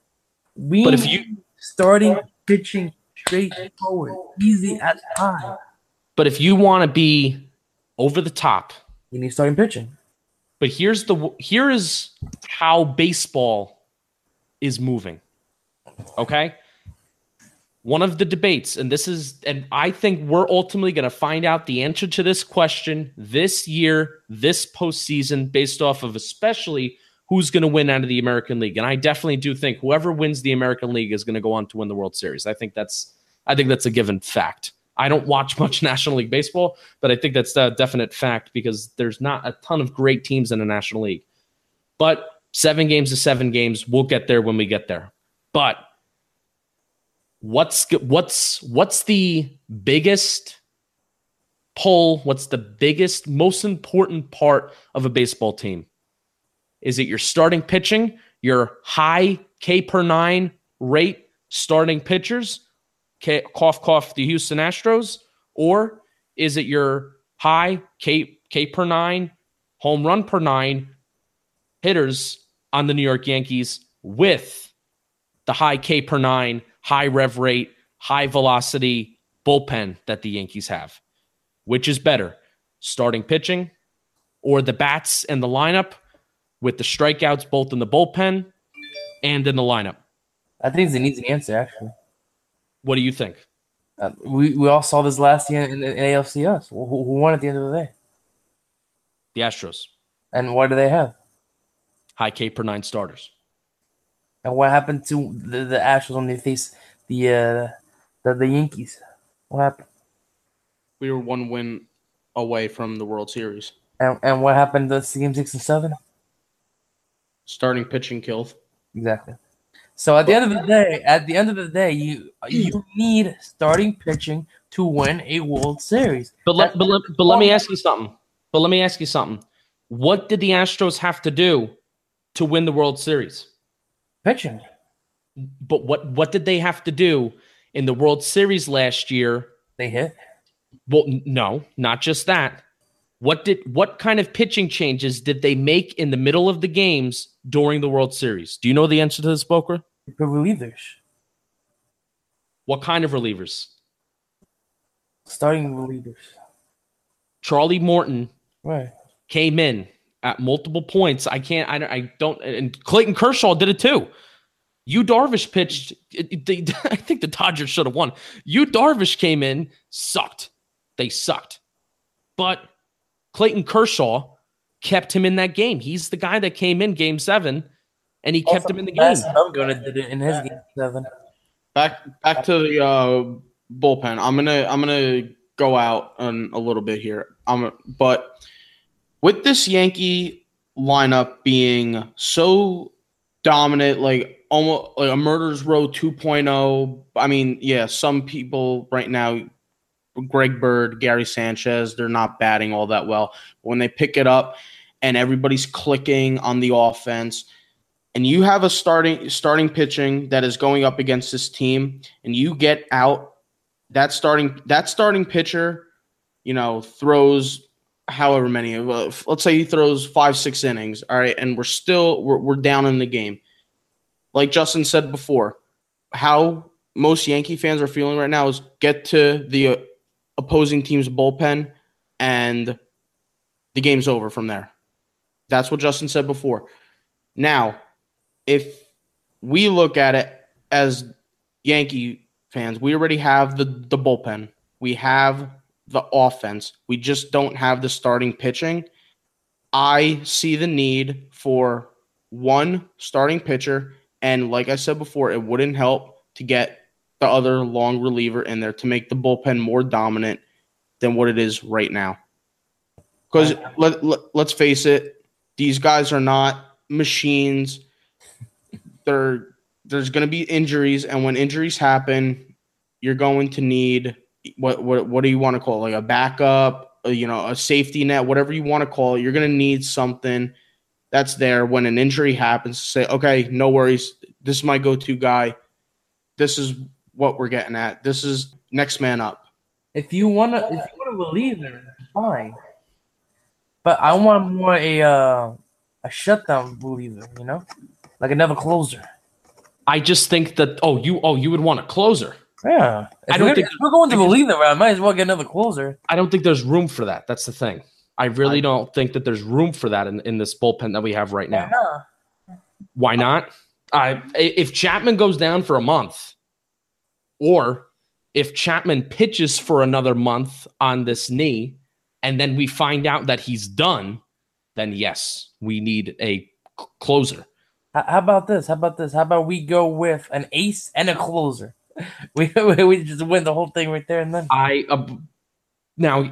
We But if need you starting pitching straight forward, easy as pie. but if you want to be over the top, You need starting pitching. But here's the here is how baseball is moving. Okay? One of the debates, and this is, and I think we're ultimately going to find out the answer to this question this year, this postseason, based off of especially who's going to win out of the American League. And I definitely do think whoever wins the American League is going to go on to win the World Series. I think that's, I think that's a given fact. I don't watch [laughs] much National League baseball, but I think that's a definite fact because there's not a ton of great teams in the National League. But seven games to seven games, we'll get there when we get there. But what's what's what's the biggest pull? What's the biggest, most important part of a baseball team? Is it your starting pitching, your high K per nine rate starting pitchers? K, cough, cough, the Houston Astros? Or is it your high K, K per nine, home run per nine hitters on the New York Yankees with the high K per nine, high rev rate, high velocity bullpen that the Yankees have? Which is better, starting pitching or the bats and the lineup with the strikeouts both in the bullpen and in the lineup? I think it's an easy answer, actually. What do you think? Uh, we, we all saw this last year in, the ALCS. Who, who won at the end of the day? The Astros, And what do they have? high K per nine starters. And what happened to the, the Astros when they faced the uh the, the Yankees? What happened? We were one win away from the World Series. And, and what happened to the game six and seven? Starting pitching kills. Exactly. So at the end of the day, at the end of the day, you you need starting pitching to win a World Series. But let, but, let, but let me ask you something. But let me ask you something. What did the Astros have to do to win the World Series? Pitching. But what what did they have to do in the World Series last year? They hit. Well, no, not just that. What did what kind of pitching changes did they make in the middle of the games during the World Series? Do you know the answer to this, Boker? The relievers. What kind of relievers? Starting relievers. Charlie Morton Right. came in at multiple points. I can't. I don't. I don't. And Clayton Kershaw did it too. Yu Darvish pitched. It, it- [laughs] I think the Dodgers should have won. Yu Darvish came in, sucked. They sucked. But Clayton Kershaw kept him in that game. He's the guy that came in game seven, and he kept him in the game. I'm gonna did it in his game seven. Back back to the uh, bullpen. I'm gonna I'm gonna go out on a little bit here. I'm but with this Yankee lineup being so dominant, like almost like a murders row 2.0. I mean, yeah, some people right now, Greg Bird, Gary Sanchez, they're not batting all that well. But When they pick it up and everybody's clicking on the offense, and you have a starting starting pitching that is going up against this team, and you get out that starting that starting pitcher, you know, throws however many. uh, Let's say he throws five six innings. All right, and we're still we're, we're down in the game. Like Justin said before, how most Yankee fans are feeling right now is get to the opposing team's bullpen, and the game's over from there. That's what Justin said before. Now, if we look at it as Yankee fans, we already have the the bullpen. We have the offense. We just don't have the starting pitching. I see the need for one starting pitcher and like I said before, it wouldn't help to get the other long reliever in there to make the bullpen more dominant than what it is right now. Because let, let, let's face it, these guys are not machines. They're, there's going to be injuries, and when injuries happen, you're going to need what what what do you want to call it? Like a backup, uh, you know, a safety net, whatever you want to call it. You're going to need something that's there when an injury happens to say, okay, no worries. This is my go-to guy. This is what we're getting at. This is next man up. If you wanna, if you wanna believe it, fine. But I want more a uh, a shutdown believer, you know, like another closer. I just think that. Oh, you. Oh, you would want a closer. Yeah, if I don't we're, think- if we're going to believe it. I might as well get another closer. I don't think there's room for that. That's the thing. I really I- don't think that there's room for that in, in this bullpen that we have right now. Yeah. Why not? I if Chapman goes down for a month, or if Chapman pitches for another month on this knee, and then we find out that he's done, then yes, we need a closer. How, about this? How about this? How about we go with an ace and a closer? [laughs] We [laughs] we just win the whole thing right there and then. I uh, now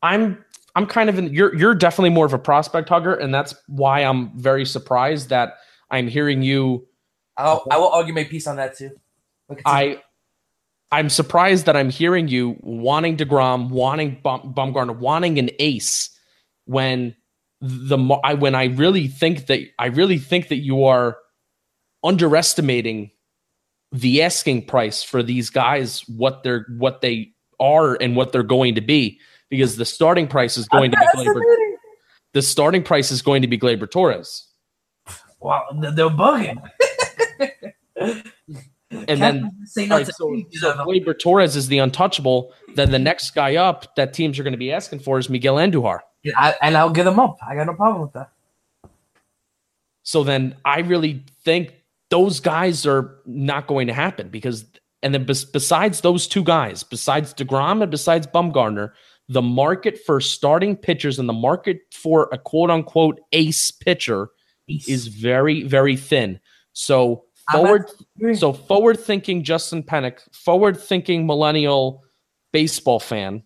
I'm I'm kind of in you're you're definitely more of a prospect hugger, and that's why I'm very surprised that I'm hearing you I'll, I will argue my piece on that too. I I'm surprised that I'm hearing you wanting Degrom, wanting Bum, Bumgarner, wanting an ace when the I when I really think that I really think that you are underestimating the asking price for these guys what they're what they are and what they're going to be because the starting price is going to be Gleyber, Underestimating? the starting price is going to be Gleyber Torres Wow, they're they're bugging. And then right, so, so. Gleyber Torres is the untouchable. Then the next guy up that teams are going to be asking for is Miguel Andujar. Yeah, I, and I'll get them up. I got no problem with that. So then I really think those guys are not going to happen because, and then bes- besides those two guys, besides DeGrom and besides Bumgarner, the market for starting pitchers and the market for a quote unquote ace pitcher is very, very thin. So forward so forward thinking Justin Pennick, forward thinking millennial baseball fan,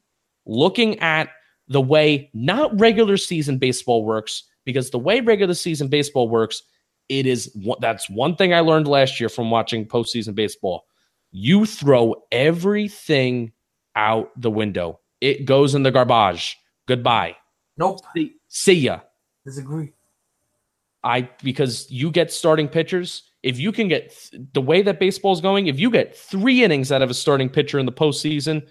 looking at the way not regular season baseball works, because the way regular season baseball works, it is that's one thing I learned last year from watching postseason baseball. You throw everything out the window. It goes in the garbage. Goodbye. Nope. See, see ya. Disagree. I because you get starting pitchers. If you can get th- the way that baseball's going, if you get three innings out of a starting pitcher in the postseason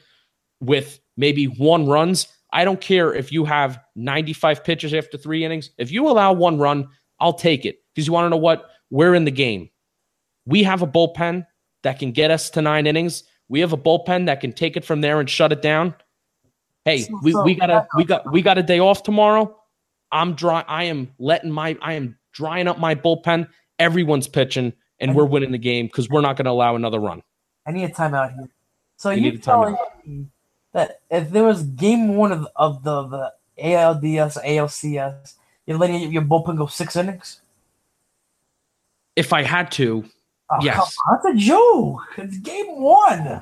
with maybe one runs, I don't care if you have 95 pitches after three innings. If you allow one run, I'll take it. Because you want to know what? We're in the game. We have a bullpen that can get us to nine innings. We have a bullpen that can take it from there and shut it down. Hey, we, we got a we got we got a day off tomorrow. I'm dry. I am letting my I am drying up my bullpen. Everyone's pitching, and we're winning the game because we're not going to allow another run. I need a timeout here. So You you need a telling me that if there was game one of, of the the ALDS ALCS, you're letting your bullpen go six innings? If I had to, Oh, Yes. on, that's a joke. It's game one.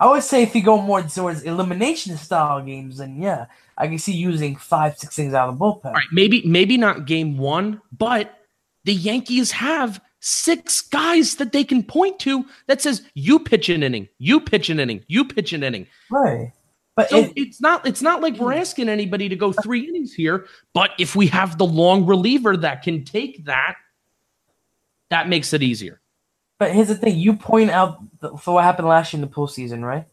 I would say if you go more towards elimination style games, then yeah, I can see using five, six things out of the bullpen. all right, maybe maybe not game one, but the Yankees have six guys that they can point to that says you pitch an inning, you pitch an inning, you pitch an inning. Right. But So if, it's not it's not like we're asking anybody to go three innings here, but if we have the long reliever that can take that, that makes it easier. but here's the thing: you point out the, for what happened last year in the postseason, right?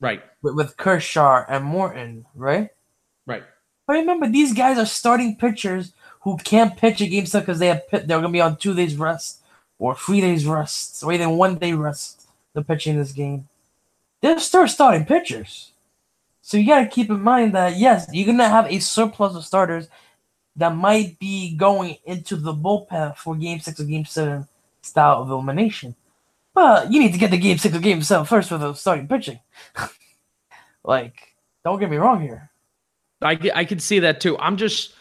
Right. With, with Kershaw and Morton, right? But remember, these guys are starting pitchers who can't pitch a game because they have pit, they're gonna be on two days rest or three days rest or even one day rest. They're pitching this game. They're still starting pitchers, so you gotta keep in mind that yes, you're gonna have a surplus of starters that might be going into the bullpen for Game Six or Game Seven style of elimination. But you need to get the Game Six or Game Seven first for the starting pitching. [laughs] like, don't get me wrong here. I I could see that too. I'm just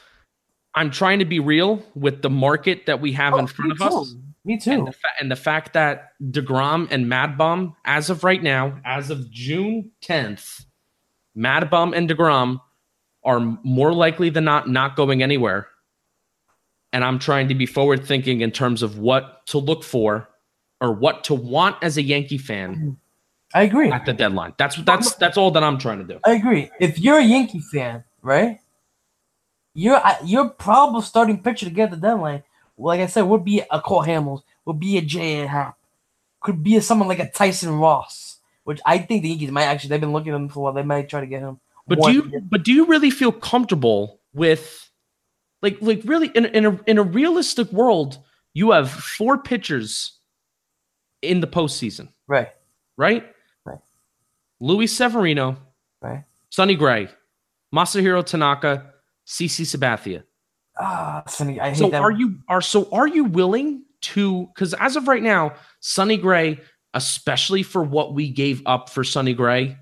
I'm trying to be real with the market that we have in Oh, front me of us. too. Me And too. the, fa- and the fact that DeGrom and Mad Bum, as of right now, as of June 10th, Mad Bum and DeGrom are more likely than not not going anywhere. And I'm trying to be forward thinking in terms of what to look for or what to want as a Yankee fan mm. I agree. at the deadline. That's that's that's all that I'm trying to do. I agree. If you're a Yankee fan, right? Your your probable starting pitcher to get the deadline, like I said, would be a Cole Hamels, would be a J.A. Happ, could be a, someone like a Tyson Ross, which I think the Yankees might actually. They've been looking at him for a while. They might try to get him. But do you year. but do you really feel comfortable with like like really in, in a in a realistic world, you have four pitchers in the postseason, Right. right? Right. Luis Severino, Right. Sonny Gray, Masahiro Tanaka, CC Sabathia. Ah, Sonny, I hate So that. are you are so are you willing to because as of right now, Sonny Gray, especially for what we gave up for Sonny Gray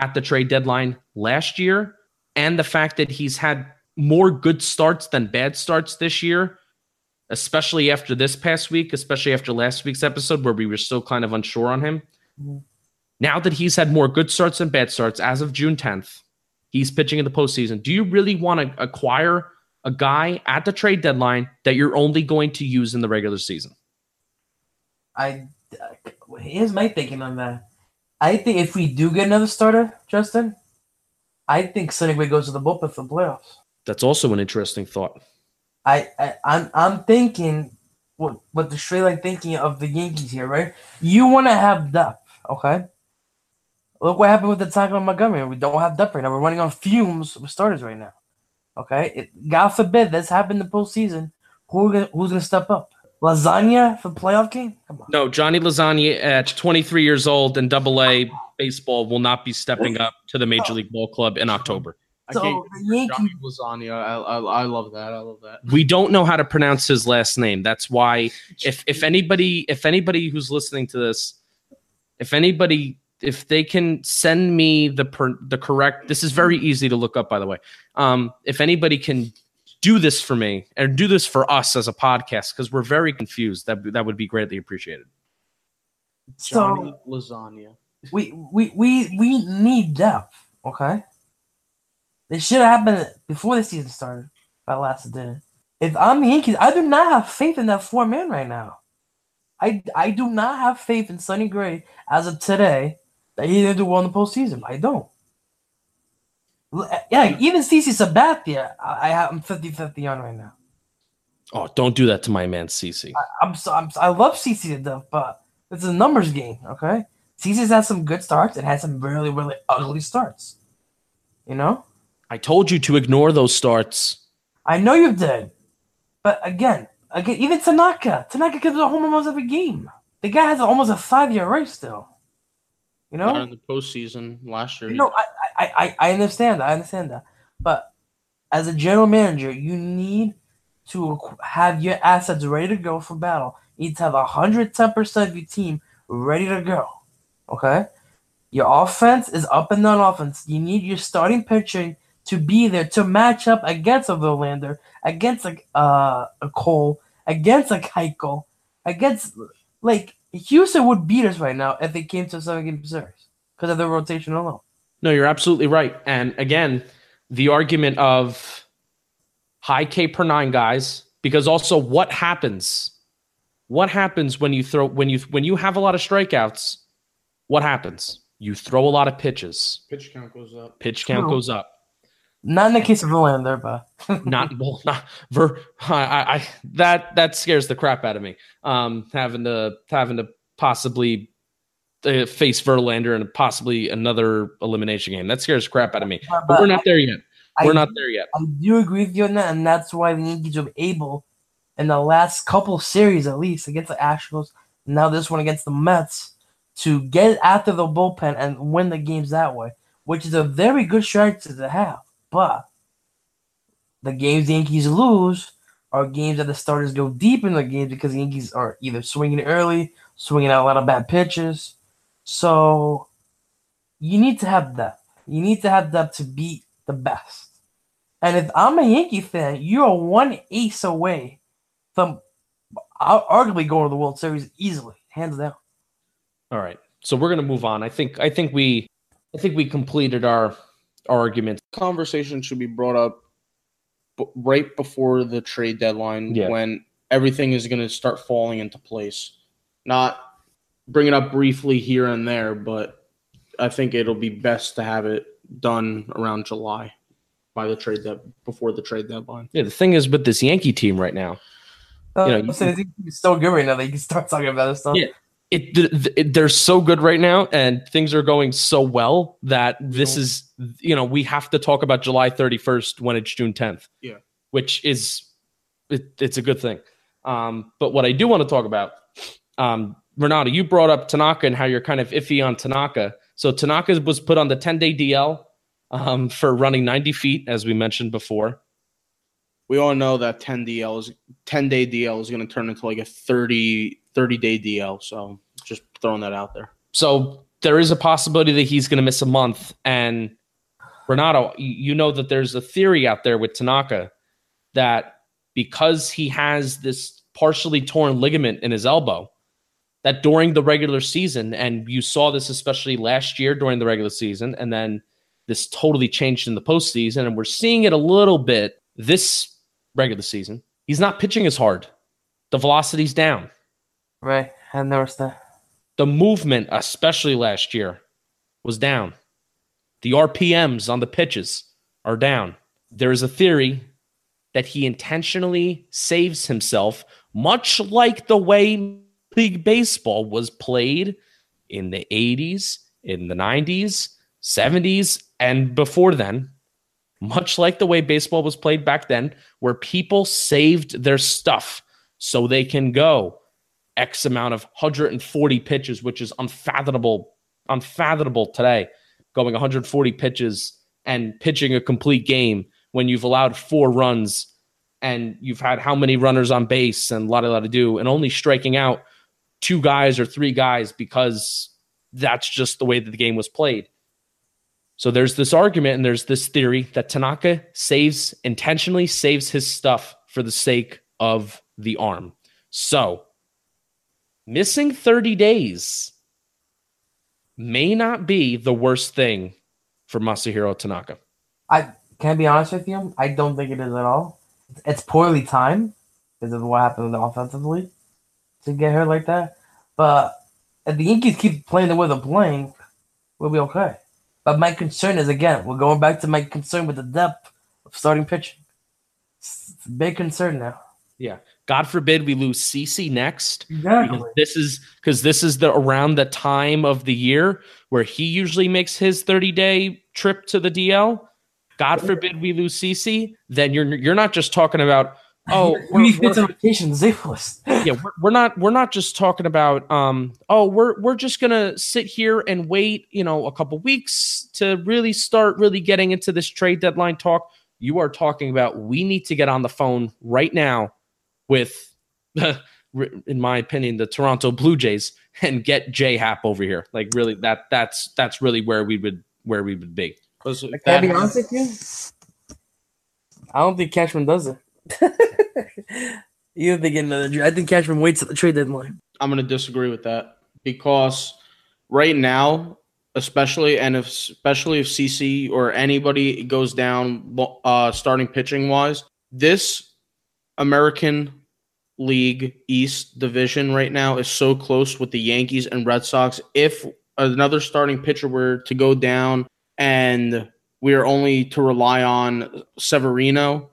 at the trade deadline last year, and the fact that he's had more good starts than bad starts this year, especially after this past week, especially after last week's episode where we were still kind of unsure on him. Mhm. Now that he's had more good starts than bad starts as of June 10th, he's pitching in the postseason. Do you really want to acquire a guy at the trade deadline that you're only going to use in the regular season? I uh, here's my thinking on that. I think if we do get another starter, Justin, I think Sonny Gray goes to the bullpen for the playoffs. That's also an interesting thought. I, I I'm I'm thinking what what the straight line thinking of the Yankees here, right? You want to have depth, okay? Look what happened with the Tanaka and Montgomery. We don't have depth right now. We're running on fumes with starters right now. Okay, it, God forbid this happened in the postseason. Who gonna, who's gonna step up? Lasagna for playoff game? Come on. No, Johnny Lasagna at 23 years old in Double A baseball will not be stepping up to the Major League Ball Club in October. I So can't the Johnny lasagna. I, I I love that. I love that. We don't know how to pronounce his last name. That's why if if anybody if anybody who's listening to this, if anybody if they can send me the per, the correct this is very easy to look up by the way. Um if anybody can do this for me and do this for us as a podcast because we're very confused. That that would be greatly appreciated. Johnny So Lasagna. we we we we need depth. Okay. This should have happened before the season started. But alas, it didn't. If I'm the Yankees, I do not have faith in that four man right now. I I do not have faith in Sonny Gray as of today that he's gonna do well in the postseason. I don't. L- eh, Yeah, even CC Sabathia, I, I have I'm 50-50 on right now. Oh, don't do that to my man CC. I'm so I'm, I love CC to death, but it's a numbers game. Okay, CC's had some good starts and had some really really ugly starts. You know. I told you to ignore those starts. I know you did, but again, again, even Tanaka, Tanaka gives a home almost every game. The guy has almost a five ERA still. You know, Not in the postseason last year. no, I, I, I, I understand. I understand that. But as a general manager, you need to have your assets ready to go for battle. You need to have hundred ten percent of your team ready to go. Okay, your offense is up and down offense. You need your starting pitching to be there to match up against a Verlander, against a uh, a Cole, against a Keuchel, against like Houston would beat us right now if they came to a seven game series because of the rotation alone. No, you're absolutely right. And again, the argument of high K per nine guys, because also what happens? What happens when you throw when you when you have a lot of strikeouts? What happens? You throw a lot of pitches. pitch count goes up. Pitch count True. goes up. Not in the case of Verlander, but [laughs] Not well, not ver. I, I, that that scares the crap out of me. Um, having to having to possibly uh, face Verlander and possibly another elimination game that scares the crap out of me. but, But we're not there yet. I, We're not there yet. I do agree with you on that, and that's why the Yankees were able in the last couple series, at least against the Astros, now this one against the Mets, to get after the bullpen and win the games that way, which is a very good strategy to have. But the games the Yankees lose are games that the starters go deep in the game because the Yankees are either swinging early, swinging out a lot of bad pitches. So you need to have depth. You need to have depth to beat the best. And if I'm a Yankee fan, you are one ace away from arguably going to the World Series easily, hands down. All right. So we're gonna move on. I think I think we I think we completed our, our argument. Conversation should be brought up b- right before the trade deadline Yeah. when everything is going to start falling into place. Not bring it up briefly here and there, but I think it'll be best to have it done around July by the trade that before the trade deadline. Yeah, the thing is with this Yankee team right now, Uh, You know, you so I think it's so good right now that you can start talking about this stuff. Yeah. It, it they're so good right now and things are going so well that this Yeah. is you know we have to talk about July 31st when it's June 10th. Yeah. Which is it, it's a good thing. Um, but what I do want to talk about, um, Renato, you brought up Tanaka and how you're kind of iffy on Tanaka. So Tanaka was put on the 10 day DL um, for running 90 feet, as we mentioned before. We all know that 10 DL is 10 day DL is going to turn into like a 30 30 day DL. So just throwing that out there. So there is a possibility that he's going to miss a month. And Renato, you know that there's a theory out there with Tanaka that because he has this partially torn ligament in his elbow, that during the regular season, and you saw this especially last year during the regular season, and then this totally changed in the postseason, and we're seeing it a little bit this regular season. He's not pitching as hard. The velocity's down. Right. I noticed that. the movement, especially last year, was down. The RPMs on the pitches are down. There is a theory that he intentionally saves himself, much like the way League Baseball was played in the 80s, in the 90s, 70s, and before then. Much like the way baseball was played back then, where people saved their stuff so they can go X amount of 140 pitches, which is unfathomable, unfathomable today. Going 140 pitches and pitching a complete game when you've allowed four runs and you've had how many runners on base and a lot, a lot to do, and only striking out two guys or three guys because that's just the way that the game was played. So there's this argument and there's this theory that Tanaka saves intentionally saves his stuff for the sake of the arm. So missing 30 days may not be the worst thing for Masahiro Tanaka. I can I be honest with you. I don't think it is at all. It's poorly timed because of what happened offensively to get her like that. But if the Yankees keep playing the way they're playing, we'll be okay. But my concern is again, we're going back to my concern with the depth of starting pitching. It's a big concern now. Yeah. God forbid we lose CC next. Exactly. Because this is because this is the around the time of the year where he usually makes his 30 day trip to the DL. God forbid we lose CC, then you're you're not just talking about oh [laughs] we need we're- to vacation Zayfless. yeah we're, we're not we're not just talking about um oh we're we're just gonna sit here and wait you know a couple weeks to really start really getting into this trade deadline talk you are talking about we need to get on the phone right now with [laughs] in my opinion the toronto blue jays and get J Happ over here like really that that's that's really where we would where we would be 'Cause Can I be has- honest with you? I don't think Cashman does it. [laughs] you don't think another trade. I think Cashman waits at the trade deadline. I'm going to disagree with that because right now, especially and if, especially if CC or anybody goes down, uh, starting pitching wise, this American League East division right now is so close with the Yankees and Red Sox. If another starting pitcher were to go down and we are only to rely on Severino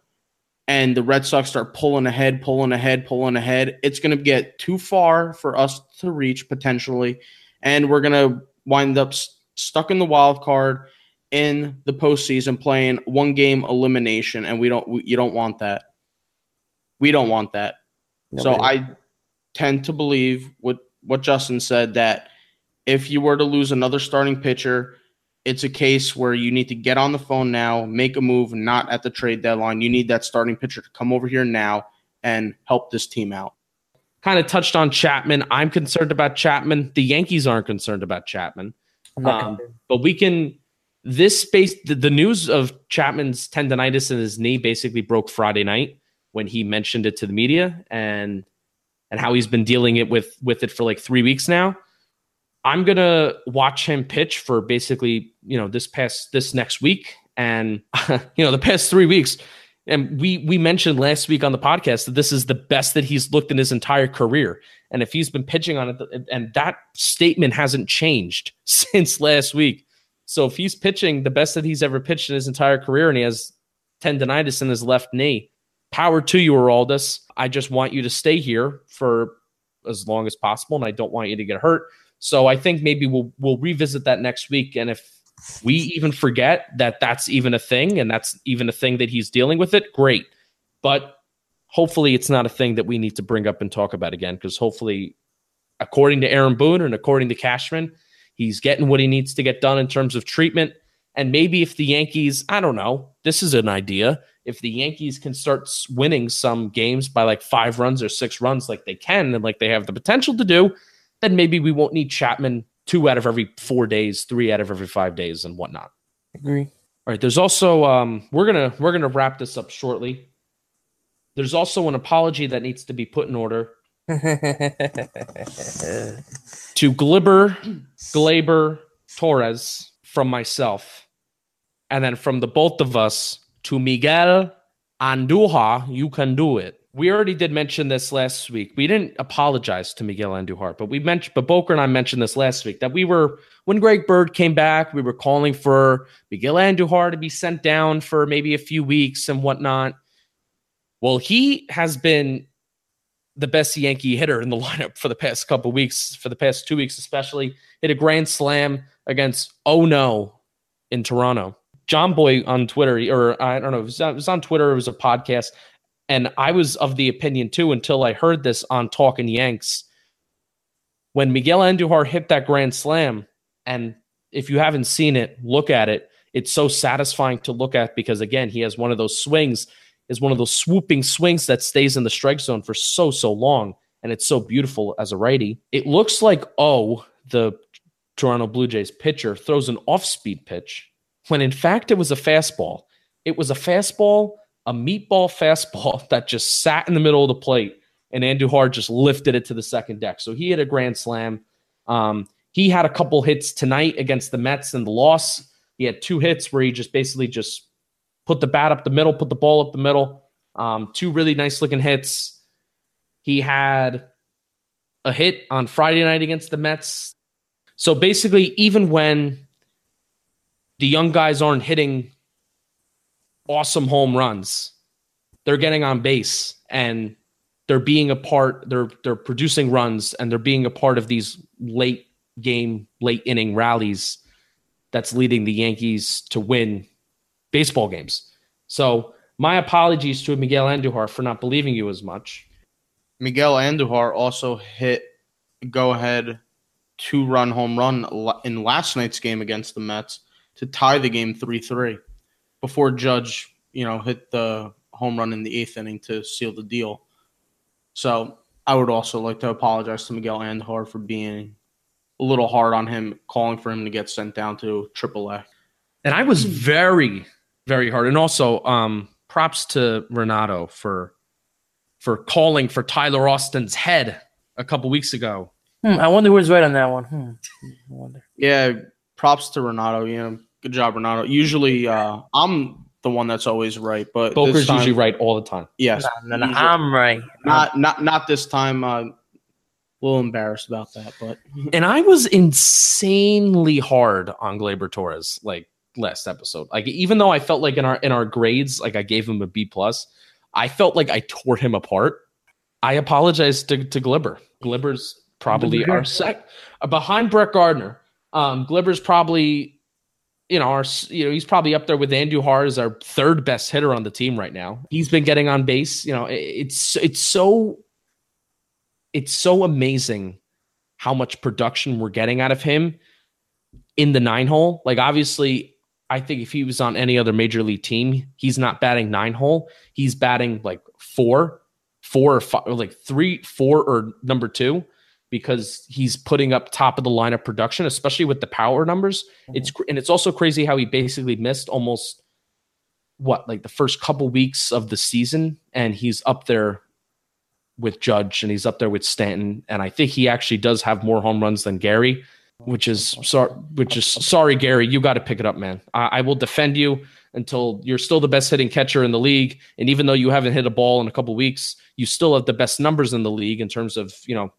and the Red Sox start pulling ahead, pulling ahead, pulling ahead, it's going to get too far for us to reach potentially, and we're going to wind up s- stuck in the wild card in the postseason playing one game elimination, and we don't. We, you don't want that. We don't want that. So I tend to believe what what Justin said that if you were to lose another starting pitcher, it's a case where you need to get on the phone now, make a move, not at the trade deadline. You need that starting pitcher to come over here now and help this team out. kind of touched on chapman. I'm concerned about chapman. The yankees aren't concerned about chapman. Um, but we can this space the, the news of chapman's tendonitis in his knee basically broke friday night when he mentioned it to the media and and how he's been dealing it with with it for like three weeks now. I'm gonna watch him pitch for basically you know this past this next week and [laughs] you know the past three weeks. And we we mentioned last week on the podcast that this is the best that he's looked in his entire career. And if he's been pitching on it and that statement hasn't changed [laughs] since last week. So if he's pitching the best that he's ever pitched in his entire career and he has tendonitis in his left knee, power to you, Aroldis. I just want you to stay here for as long as possible, and I don't want you to get hurt. So I think maybe we'll we'll revisit that next week, and if we even forget that that's even a thing, and that's even a thing that he's dealing with it, great. But hopefully, it's not a thing that we need to bring up and talk about again, because hopefully, according to Aaron Boone and according to Cashman, he's getting what he needs to get done in terms of treatment. And maybe if the Yankees, I don't know, this is an idea. If the Yankees can start winning some games by like five runs or six runs, like they can and like they have the potential to do, then maybe we won't need Chapman two out of every four days, three out of every five days, and whatnot. Agree. All right. There's also um, we're gonna we're gonna wrap this up shortly. There's also an apology that needs to be put in order [laughs] to Glibber, [clears throat] Glaber, Torres from myself, and then from the both of us to Miguel Andujar. You can do it. We already did mention this last week. We didn't apologize to Miguel Andujar, but we mentioned, but Boker and I mentioned this last week that we were when Greg Bird came back, we were calling for Miguel Andujar to be sent down for maybe a few weeks and whatnot. Well, he has been the best Yankee hitter in the [laughs] lineup for the past couple weeks, for the past two weeks especially. Hit a grand slam against Oh No in Toronto. John Boy on Twitter, or I don't know, it was, it was on Twitter, it was a podcast. And I was of the opinion too until I heard this on Talking Yanks. When Miguel Andujar hit that grand slam, and if you haven't seen it, look at it. It's so satisfying to look at because again, he has one of those swings, is one of those swooping swings that stays in the strike zone for so so long, and it's so beautiful as a righty. It looks like oh, the Toronto Blue Jays pitcher throws an off-speed pitch when in fact it was a fastball. It was a fastball, a meatball fastball [laughs] that just sat in the middle of the plate, and Andujar just lifted it to the second deck. So he hit a grand slam. Um, he had a couple hits tonight against the Mets in the loss. He had two hits where he just basically just put the bat up the middle, put the ball up the middle. Um, two really nice looking hits. He had a hit on Friday night against the Mets. So basically, even when the young guys aren't hitting awesome home runs, they're getting on base and they're being a part, they're they're producing runs and they're being a part of these late game, late inning rallies that's leading the Yankees to win baseball games. So my apologies to Miguel Andujar for not believing you as much. Miguel Andujar also hit go ahead two run home run in last night's game against the Mets to tie the game 3 3 before Judge, you know, hit the home run in the eighth inning to seal the deal. So I would also like to apologize to Miguel Andujar for being a little hard on him, calling for him to get sent down to AAA. And I was very, very hard. And also, um, props to Renato for for calling for Tyler Austin's head a couple weeks ago. Hmm, I wonder who's right on that one. Hmm. I wonder. Yeah, props to Renato. You know, good job, Renato. Usually, uh, I'm the one that's always right, but Boker's time, usually right all the time. Yes, no, no, no, I'm right. Not not not this time. Uh, a little embarrassed about that, but [laughs] and I was insanely hard on Gleyber Torres like last episode. Like even though I felt like in our in our grades, like I gave him a B plus, I felt like I tore him apart. I apologize to to Gleyber. Gleyber's probably our sec behind Brett Gardner. Um, Gleyber's probably you know our you know he's probably up there with Andrew Andujar as our third best hitter on the team right now. He's been getting on base. You know, it's it's so it's so amazing how much production we're getting out of him in the nine hole. Like obviously, I think if he was on any other major league team, he's not batting nine hole. He's batting like four, four or five, or like three, four or number two, because he's putting up top of the line of production, especially with the power numbers. Mm-hmm. It's and it's also crazy how he basically missed almost what like the first couple weeks of the season, and he's up there with Judge and he's up there with Stanton. And I think he actually does have more home runs than Gary, which is sorry, which is sorry, Gary. You got to pick it up, man. I, I, will defend you until you're still the best hitting catcher in the league. And even though you haven't hit a ball in a couple weeks, you still have the best numbers in the league in terms of you know,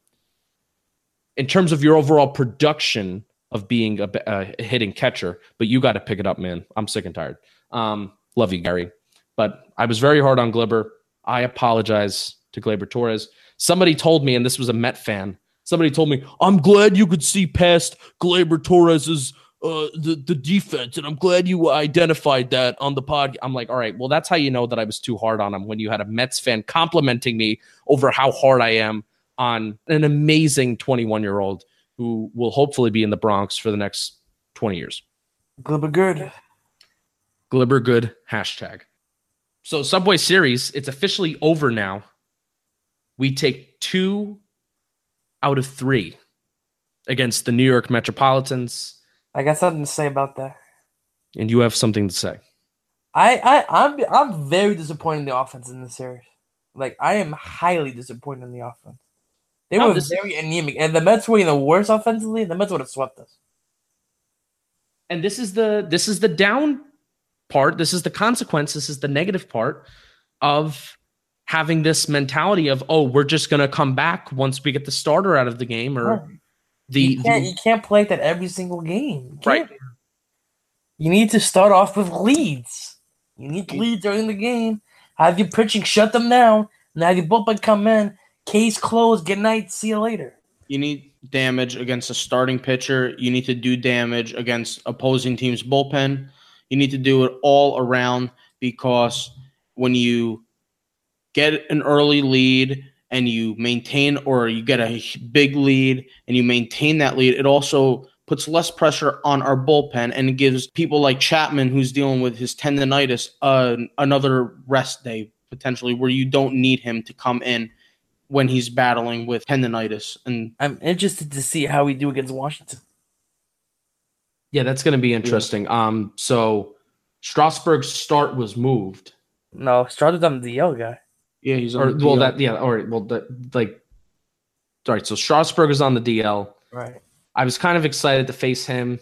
in terms of your overall production of being a, a hitting catcher. But you got to pick it up, man. I'm sick and tired. Um, love you, Gary. But I was very hard on Gleyber. I apologize to Gleyber Torres. Somebody told me, and this was a Met fan, somebody told me, I'm glad you could see past Gleyber Torres's uh, the, the defense, and I'm glad you identified that on the pod. I'm like, all right, well, that's how you know that I was too hard on him when you had a Mets fan complimenting me over how hard I am on an amazing 21 year old who will hopefully be in the Bronx for the next 20 years. Glibber good. Glibber good hashtag. So Subway Series, it's officially over now we take two out of three against the New York Metropolitans. I got something to say about that. And you have something to say. I, I I'm I'm very disappointed in the offense in this series. Like I am highly disappointed in the offense. They were very anemic, and the Mets were in the worst offensively. The Mets would have swept us. And this is the this is the down part. This is the consequence. This is the negative part of having this mentality of oh we're just going to come back once we get the starter out of the game or the you can't, the, you can't play that every single game right you need to start off with leads you need leads during the game have your pitching shut them down now your bullpen come in case closed. Good night. See you later. You need damage against a starting pitcher. You need to do damage against opposing teams bullpen. You need to do it all around because when you get an early lead and you maintain or you get a big lead and you maintain that lead, it also puts less pressure on our bullpen and gives people like Chapman, who's dealing with his tendonitis, uh, another rest day potentially where you don't need him to come in when he's battling with tendonitis. And I'm interested to see how we do against Washington. Yeah, that's going to be interesting. Um, so Strasburg's start was moved, No, started on the DL guy. Yeah, he's or on the well, DL. that yeah, all right, well, that like, all right. So Strasburg is on the DL. Right. I was kind of excited to face him,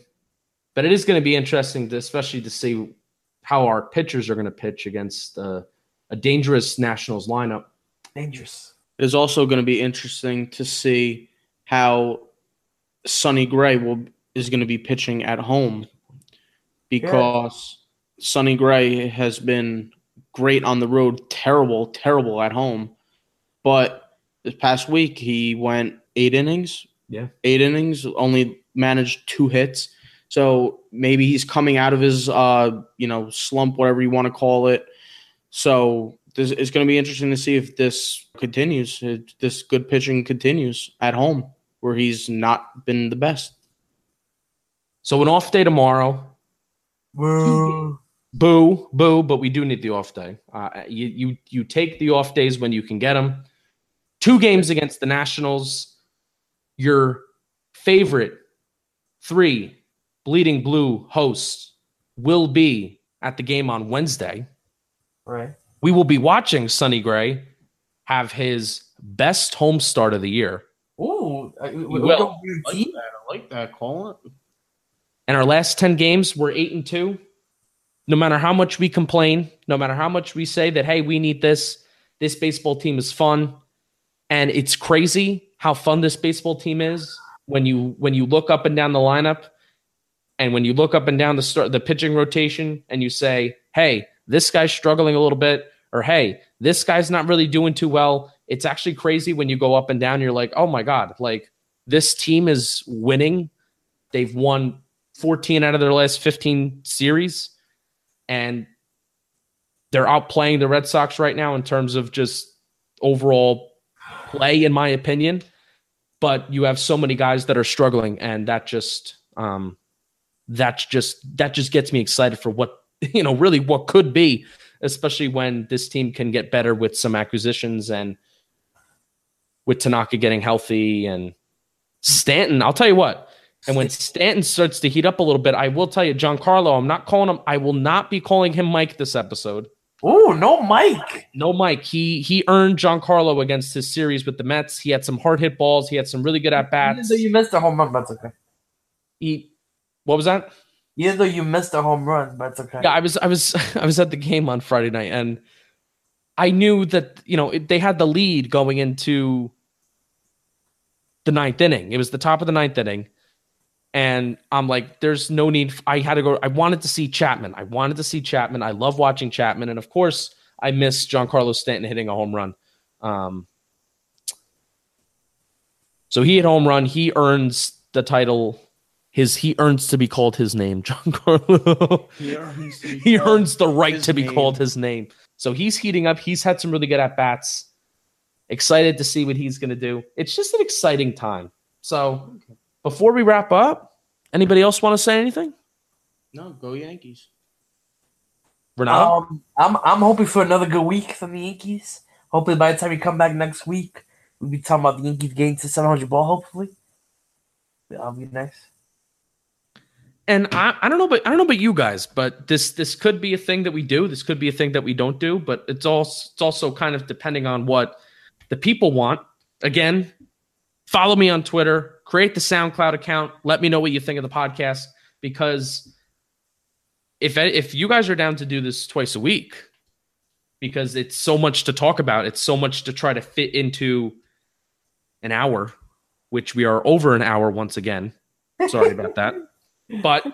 but it is going to be interesting, to, especially to see how our pitchers are going to pitch against uh, a dangerous Nationals lineup. Dangerous. It is also going to be interesting to see how Sonny Gray will is going to be pitching at home because Sonny Gray has been great on the road, terrible, terrible at home. But this past week he went eight innings. Yeah. Eight innings, only managed two hits. So maybe he's coming out of his uh, you know, slump, whatever you want to call it. So this it's going to be interesting to see if this continues. If this good pitching continues at home, where he's not been the best. So an off day tomorrow. Woo. Boo, boo, but we do need the off day. Uh, you you you take the off days when you can get them. Two games against the Nationals. Your favorite three bleeding blue hosts will be at the game on Wednesday. Right. We will be watching Sonny Gray have his best home start of the year. Ooh. I, we, we will. don't guarantee- I like that. Call. And our last 10 games, we're eight and two. No matter how much we complain, no matter how much we say that, hey, we need this, this baseball team is fun. And it's crazy how fun this baseball team is when you when you look up and down the lineup and when you look up and down the start the pitching rotation and you say, hey, this guy's struggling a little bit, or hey, this guy's not really doing too well. It's actually crazy when you go up and down, you're like, oh my God, like this team is winning. They've won 14 out of their last 15 series, and they're outplaying the Red Sox right now in terms of just overall play, in my opinion. But you have so many guys that are struggling, and that just um, that's just that just gets me excited for what [laughs] you know really what could be, especially when this team can get better with some acquisitions and with Tanaka getting healthy and Stanton. I'll tell you what. And when [laughs] Stanton starts to heat up a little bit, I will tell you, Giancarlo, I'm not calling him, I will not be calling him Mike this episode. Oh, no Mike. No, Mike. He he earned Giancarlo against his series with the Mets. He had some hard hit balls. He had some really good at bats. you missed a home run, but it's okay. He what was that? Even though you missed a home run, but it's okay. Yeah, I was I was [laughs] I was at the game on Friday night and I knew that you know it, they had the lead going into the ninth inning. It was the top of the ninth inning, and I'm like, "There's no need." I had to go. I wanted to see Chapman. I wanted to see Chapman. I love watching Chapman, and of course, I miss Giancarlo Stanton hitting a home run. Um, so he hit home run. He earns the title. His he earns to be called his name, [laughs] Giancarlo. he earns the right to be name. called his name. So he's heating up. He's had some really good at bats. Excited to see what he's going to do. It's just an exciting time. So before we wrap up, anybody else want to say anything? No, go Yankees. Renato? Um, I'm I'm hoping for another good week from the Yankees. Hopefully, by the time we come back next week, we'll be talking about the Yankees getting to 700 ball. Hopefully, that'll be nice. And I, I don't know, but I don't know about you guys, but this this could be a thing that we do. This could be a thing that we don't do. But it's also it's also kind of depending on what the people want. Again, follow me on Twitter, create the SoundCloud account. Let me know what you think of the podcast because if if you guys are down to do this twice a week, because it's so much to talk about, it's so much to try to fit into an hour, which we are over an hour once again. Sorry about that. [laughs] But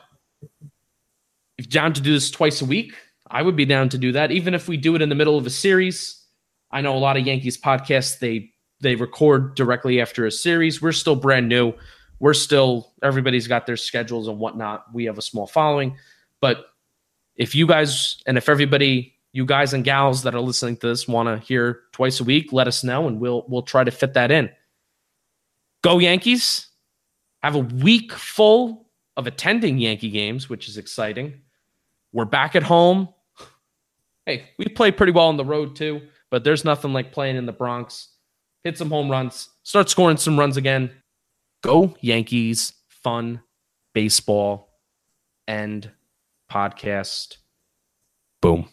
if down to do this twice a week, I would be down to do that. Even if we do it in the middle of a series. I know a lot of Yankees podcasts, they they record directly after a series. We're still brand new. We're still everybody's got their schedules and whatnot. We have a small following. But if you guys and if everybody, you guys and gals that are listening to this want to hear twice a week, let us know and we'll we'll try to fit that in. Go Yankees. Have a week full of attending Yankee games, which is exciting. We're back at home. Hey, we play pretty well on the road too, but there's nothing like playing in the Bronx. Hit some home runs, start scoring some runs again. Go Yankees, fun baseball end podcast. Boom.